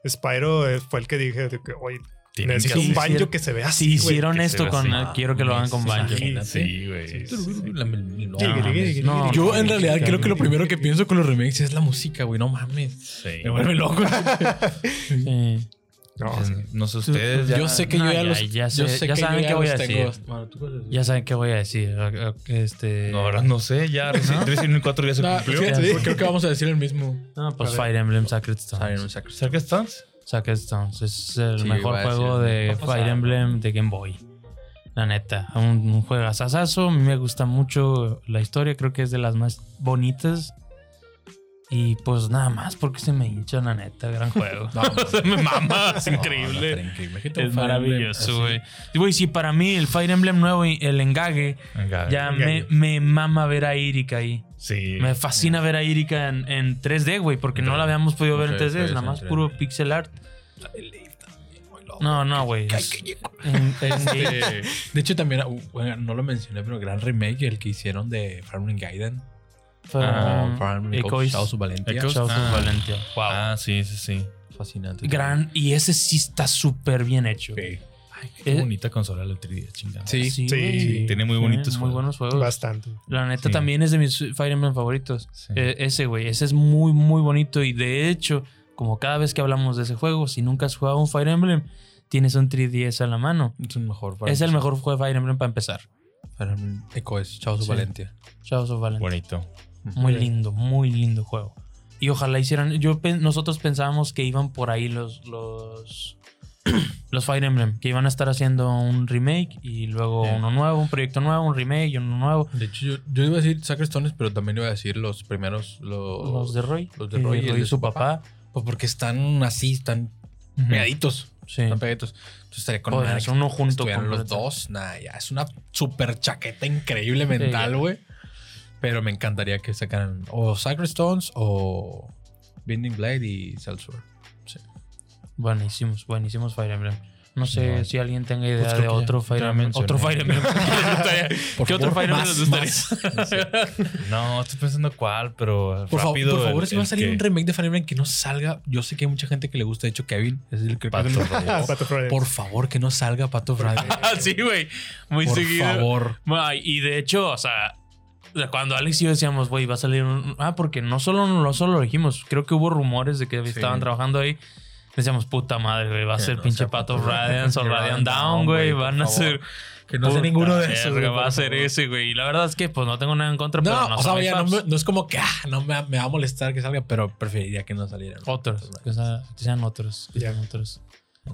Spyro eh, fue el que dije de que, oye, Tienen necesito que un banjo que se vea Si así, güey. hicieron esto con. así. Quiero que lo hagan con Banjo. Imagínate. Sí, güey. Yo en realidad creo que lo primero que pienso con los remakes es la música, güey. No mames. Sí. Me vuelve loco. Sí. No. No sé ustedes. ya- yo sé que no, yo ya, ya- los. ya sé- yo sé ya que saben qué voy a decir. Ya saben qué voy a decir. Este. No, ahora no sé. Ya Resident Evil 4 ya se No, cumplió. creo que vamos a decir el mismo. No, pues. Fire Emblem Sacred Stones. ¿Cerca estás? Sacred Stones es el Sí, mejor juego de Fire Emblem de Game Boy. La neta, un, un juegazazazo. A mí me gusta mucho la historia, creo que es de las más bonitas. Y pues nada más porque se me hincha, la neta, gran juego. (laughs) se me mama, es increíble. No, no, Es maravilloso, güey. Güey, sí, para mí el Fire Emblem nuevo y el engague, Venga, ya Engague. me, me mama ver a Irika ahí. Sí. Me fascina ver a Irika en, en 3D, güey, porque no la habíamos podido ver en Sí, 3D, sí, es nada más puro pixel art. No, no, güey. de hecho, también, uh, bueno, no lo mencioné, pero gran remake, el que hicieron de Emblem Gaiden. Fue- Ah, Fire Emblem Echoes. Of Valentia. Echoes. Of Ah. Valentia. Wow. Ah, sí, sí, sí. Fascinante. Gran, y ese sí está súper bien hecho. Sí. Ay, qué Eh, bonita consola la 3D, chingada. Sí. Sí, tiene muy bonitos muy juegos. buenos juegos. Bastante. La neta Sí. también es de mis Fire Emblem favoritos. Sí. Eh, ese, güey. Ese es muy, muy bonito. Y de hecho, como cada vez que hablamos de ese juego, si nunca has jugado un Fire Emblem, tienes un 3DS a la mano. Es un mejor. para es el mejor juego de Fire Emblem para empezar. Fire Emblem Echoes, Shadows of Sí. Valentia. Shadows of Valentia. Bonito. Muy lindo, muy lindo juego. Y ojalá hicieran. Yo nosotros pensábamos que iban por ahí los. los (clears throat) los Fire Emblem, que iban a estar haciendo un remake y luego uno nuevo, un proyecto nuevo, un remake y uno nuevo. De hecho, yo, yo iba a decir Sacred Stones, pero también iba a decir los primeros. Los, Los de Roy. los de Roy y su papá. Pues porque están así, están pegaditos. Sí. Están pegaditos. Entonces estaría con que uno junto estuvieran los dos. Nah, ya es una super chaqueta increíble mental, güey. Pero me encantaría que sacaran o Sacred Stones o Binding Blade y Cellsword. Sí. Buenísimos, buenísimos Fire Emblem. No sé si alguien tenga idea Pues de otro Fire Emblem. Otro Fire Emblem. ¿Qué? Por ¿Qué otro favor, Fire Emblem les gustaría? No, estoy pensando cuál, pero Por, favor, rápido. por favor, el- si va a salir que- un remake de Fire Emblem que no salga. Yo sé que hay mucha gente que le gusta. De hecho, Kevin es el que Pato. Pato Friday. Por favor, que no salga Pato (laughs) Friday. Ah, sí, güey. Muy Por seguido. favor. Ay, y de hecho, o sea, cuando Alex y yo decíamos, güey, va a salir un. Ah, porque no solo, no solo lo dijimos, creo que hubo rumores de que estaban trabajando ahí. Decíamos, puta madre, güey, va a ser no pinche Pato Radiance o Radiant Down, güey. Van a ser. Que no sea Puta ninguno de esos. güey, va a ser ese, güey. Y la verdad es que, pues no tengo nada en contra, pero No, no o sea, ya no, me- no es como que ah, no me, me va a molestar que salga, pero preferiría que no saliera. Otros, que, sea- que sean otros. que sean otros.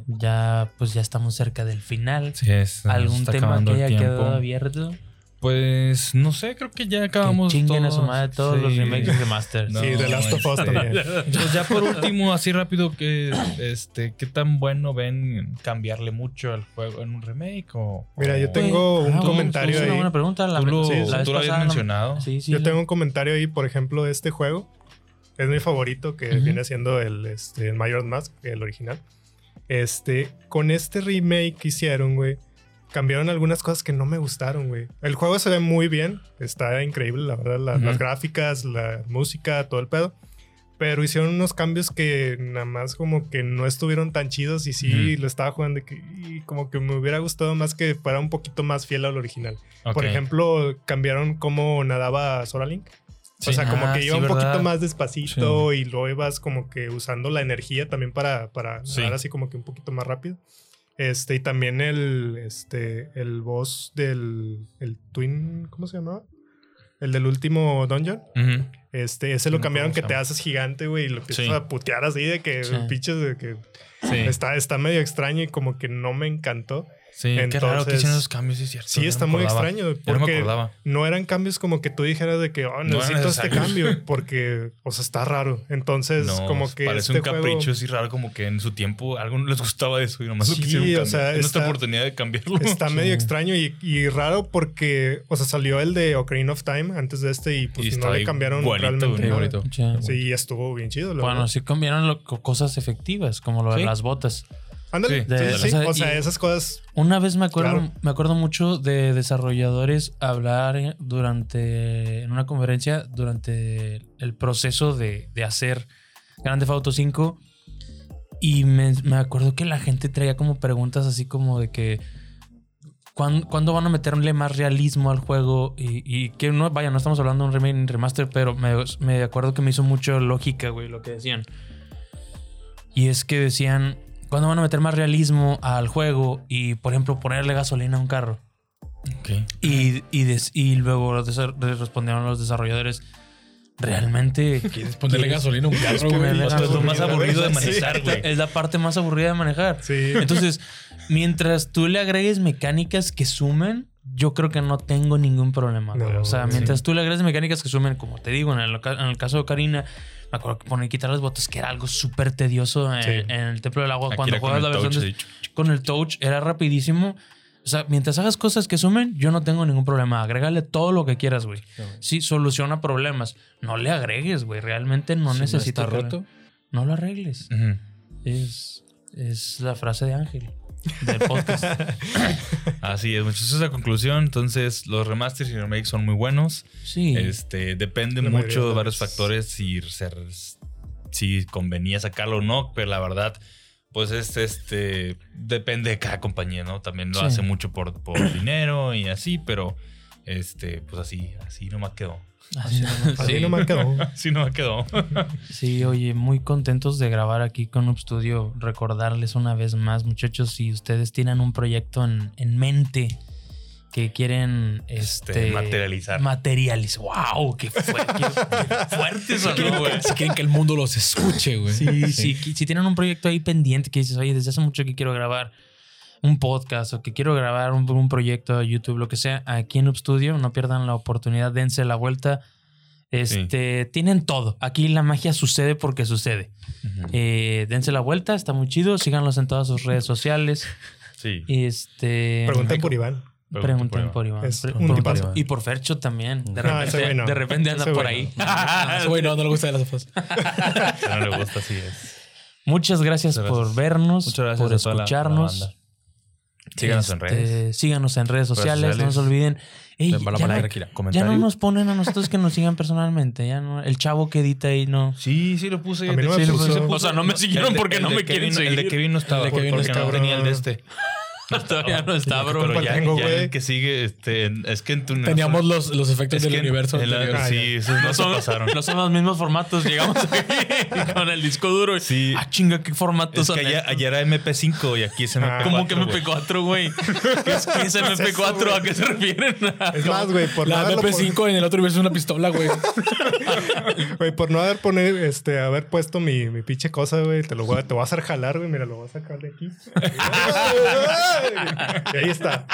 Ya, pues ya estamos cerca del final. Sí, es, ¿Algún tema que haya quedado abierto? Pues no sé, creo que ya Que acabamos. chinguen a su todos. madre todos los remakes y remasters. No, Sí, The Last of Us también. (laughs) Pues ya por último, así rápido, que este, ¿qué tan bueno ven cambiarle mucho al juego en un remake? O, Mira, yo tengo un Ah, comentario Es una buena pregunta. La, Tú lo, Sí, sí. la vez tú lo habías pasada la- mencionado. Sí, sí. Yo la- tengo un comentario ahí, por ejemplo, de este juego. Es mi favorito, que viene siendo el, este, el Majora's Mask, el original. Este, con este remake que hicieron, güey, cambiaron algunas cosas que no me gustaron, güey. El juego se ve muy bien, está increíble, la verdad, la- Ujú. las gráficas, la música, todo el pedo. Pero hicieron unos cambios que nada más como que no estuvieron tan chidos y sí Ujú. lo estaba jugando y, que- y como que me hubiera gustado más que fuera un poquito más fiel al original. Por Ok. ejemplo, cambiaron cómo nadaba Sora Link. Sí. O sea, como Ah, que iba sí, un ¿verdad? poquito más despacito y luego ibas como que usando la energía también para, para Sí. nadar así como que un poquito más rápido. Este, y también el, este, el boss del el Twin, ¿cómo se llamaba? El del último dungeon. Este, ese lo cambiaron que te haces gigante, güey, y lo empiezas Sí. a putear así de que Sí. pinches de que Sí, está, está medio extraño y como que no me encantó. Sí qué raro que entonces- hicieron esos cambios, sí es cierto. Sí, no está muy acordaba. extraño. No Porque acordaba. no eran cambios como que tú dijeras de que oh, era necesito este (laughs) cambio porque, o sea, está raro. Entonces, No, como que parece este un juego- capricho así raro, como que en su tiempo a algunos les gustaba eso y nomás lo Sí, quisieron o sea, Es nuestra oportunidad de cambiarlo. Está Sí. medio extraño y, y raro porque, o sea, salió el de Ocarina of Time antes de este y pues Y no le cambiaron igualito, realmente bonito. Sí. Sí, estuvo bien chido. Bueno, verdad. sí cambiaron lo- co- cosas efectivas, como lo de Sí. las botas. Ándale. Sí, o sea, O sea, y- esas cosas. Una vez me acuerdo, Claro. me acuerdo mucho de desarrolladores hablar durante, en una conferencia, durante el proceso de, de hacer Grande Theft Auto 5. Y me, me acuerdo que la gente traía como preguntas así como de que ¿cuán- ¿cuándo, van a meterle más realismo al juego? Y, y que no, vaya, no estamos hablando de un remaster, pero me, me acuerdo que me hizo mucho lógica, güey, lo que decían. Y es que decían, ¿cuándo van a meter más realismo al juego? Y, por ejemplo, ponerle gasolina a un carro. Ok. Y, y, des- y luego los respondieron los desarrolladores, ¿realmente (laughs) ¿Quieres ponerle quieres gasolina a un carro, sea, es lo más aburrido de Sí. manejar, güey. Es la parte más aburrida de manejar. Sí. Entonces, mientras tú le agregues mecánicas que sumen, yo creo que no tengo ningún problema. No, o sea, sí. mientras tú le agregues mecánicas que sumen, como te digo, en el, en el caso de Karina, me acuerdo que poner quitar las botas, que era algo súper tedioso en, Sí. en el Templo del Agua. Aquí cuando juegas la versión touch, de- con el touch, era rapidísimo. O sea, mientras hagas cosas que sumen, yo no tengo ningún problema. Agrégale todo lo que quieras, güey. Sí, soluciona problemas. No le agregues, güey. Realmente no Si necesito. está que- roto. No lo arregles. Es, es la frase de Ángel del podcast. (laughs) Así es, muchachos. Esa es la conclusión. Entonces, los remasters y remakes son muy buenos. Sí. Este, depende La mucho de varios factores si, ser- si convenía sacarlo o no, pero la verdad, pues este, este, depende de cada compañía, ¿no? También lo Sí. hace mucho por, por dinero y así, pero este, pues así, así nomás quedó. Así nomás. Así Sí. no me quedó. (laughs) Así nomás quedó. Sí, oye, muy contentos de grabar aquí con Studio. Recordarles una vez más, muchachos, si ustedes tienen un proyecto en, en mente que quieren este, Este, materializar. Materializar. ¡Wow! ¡Qué, fue- qué- (laughs) qué fuerte sonó, güey! Si quieren que el mundo los escuche, güey. Sí, sí, qui- Si tienen un proyecto ahí pendiente que dices, oye, desde hace mucho que quiero grabar un podcast o que quiero grabar un, un proyecto de YouTube, lo que sea, aquí en Noob Studio, no pierdan la oportunidad, dense la vuelta. Este, tienen todo. Aquí la magia sucede porque sucede. Eh, dense la vuelta, está muy chido. Síganlos en todas sus redes sociales. (laughs) Sí. Este, Pregunten por Iván. pregunten por Iván. Es un por- y por Fercho también. De (laughs) No, repente, no. de repente anda Ese por ahí. Ah, (laughs) ese güey no, no le gusta de las no le gusta, así es. Muchas gracias, Muchas por gracias. vernos, Muchas gracias por a toda la- la escucharnos. Síganos en Este, redes. Síganos en redes sociales, no sociales. se olviden. Ey, ya, no, ya no nos ponen a nosotros que nos sigan personalmente. Ya no, el chavo que edita ahí no. Sí, sí lo puse. A mí no me Sí, puso. O sea, no me siguieron El porque no me quieren Kevin- El de seguir. Kevin no estaba El de Kevin porque no no está, tenía el de este. (laughs) Todavía no está, bro. Pero ya, tengo, ya güey. el que sigue, este, es que en tu Teníamos los, los efectos del en- universo en la- anterior. Ah, sí, esos no, No se son, pasaron. no son los mismos formatos. Llegamos aquí (laughs) con el disco duro. Sí. Ah, chinga, ¿qué formatos Es son que allá, allá era MP5 y aquí es MP4. Ah. ¿Cómo que güey. MP4, güey? (laughs) ¿Qué es, qué es MP4? ¿A qué se refieren? Es más, güey, por, no La haberlo MP5 en el otro universo es una pistola, güey. güey, por no haber poner, este, haber puesto mi, mi pinche cosa, güey, te lo voy a, te voy a hacer jalar, güey. Mira, lo voy a sacar de aquí. Y ahí está.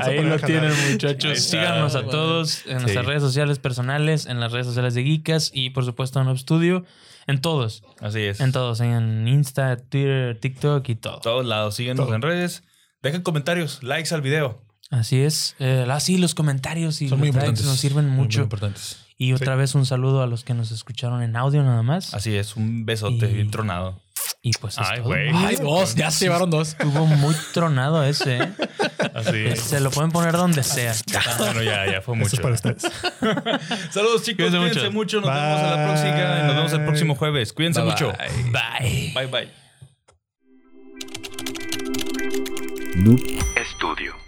Ahí lo tienen, muchachos. Ahí está. Síganos a todos en nuestras Sí. redes sociales personales, en las redes sociales de Geekas y, por supuesto, en Up Studio. En todos. Así es. En todos. En Insta, Twitter, TikTok y todo. todos lados. Síguenos Todo. en redes. Dejen comentarios, likes al video. Así es. Eh, ah, sí, los comentarios y Son muy los likes importantes. nos sirven Muy, muy mucho. importantes. Y otra vez un saludo a los que nos escucharon en audio nada más. Así es, un besote Y- bien tronado. Y pues es Ay, todo. güey. Ay, dos. Ya se llevaron dos. Estuvo muy tronado ese. ¿eh? Así es. Se lo pueden poner donde sea. bueno, ya, ya fue mucho. es para ustedes. (laughs) Saludos, chicos. Cuídense Cuídense mucho. mucho. Nos vemos a la próxima. y Nos vemos el próximo jueves. Cuídense Bye, mucho. bye. Bye. Bye, bye. Noob Studio.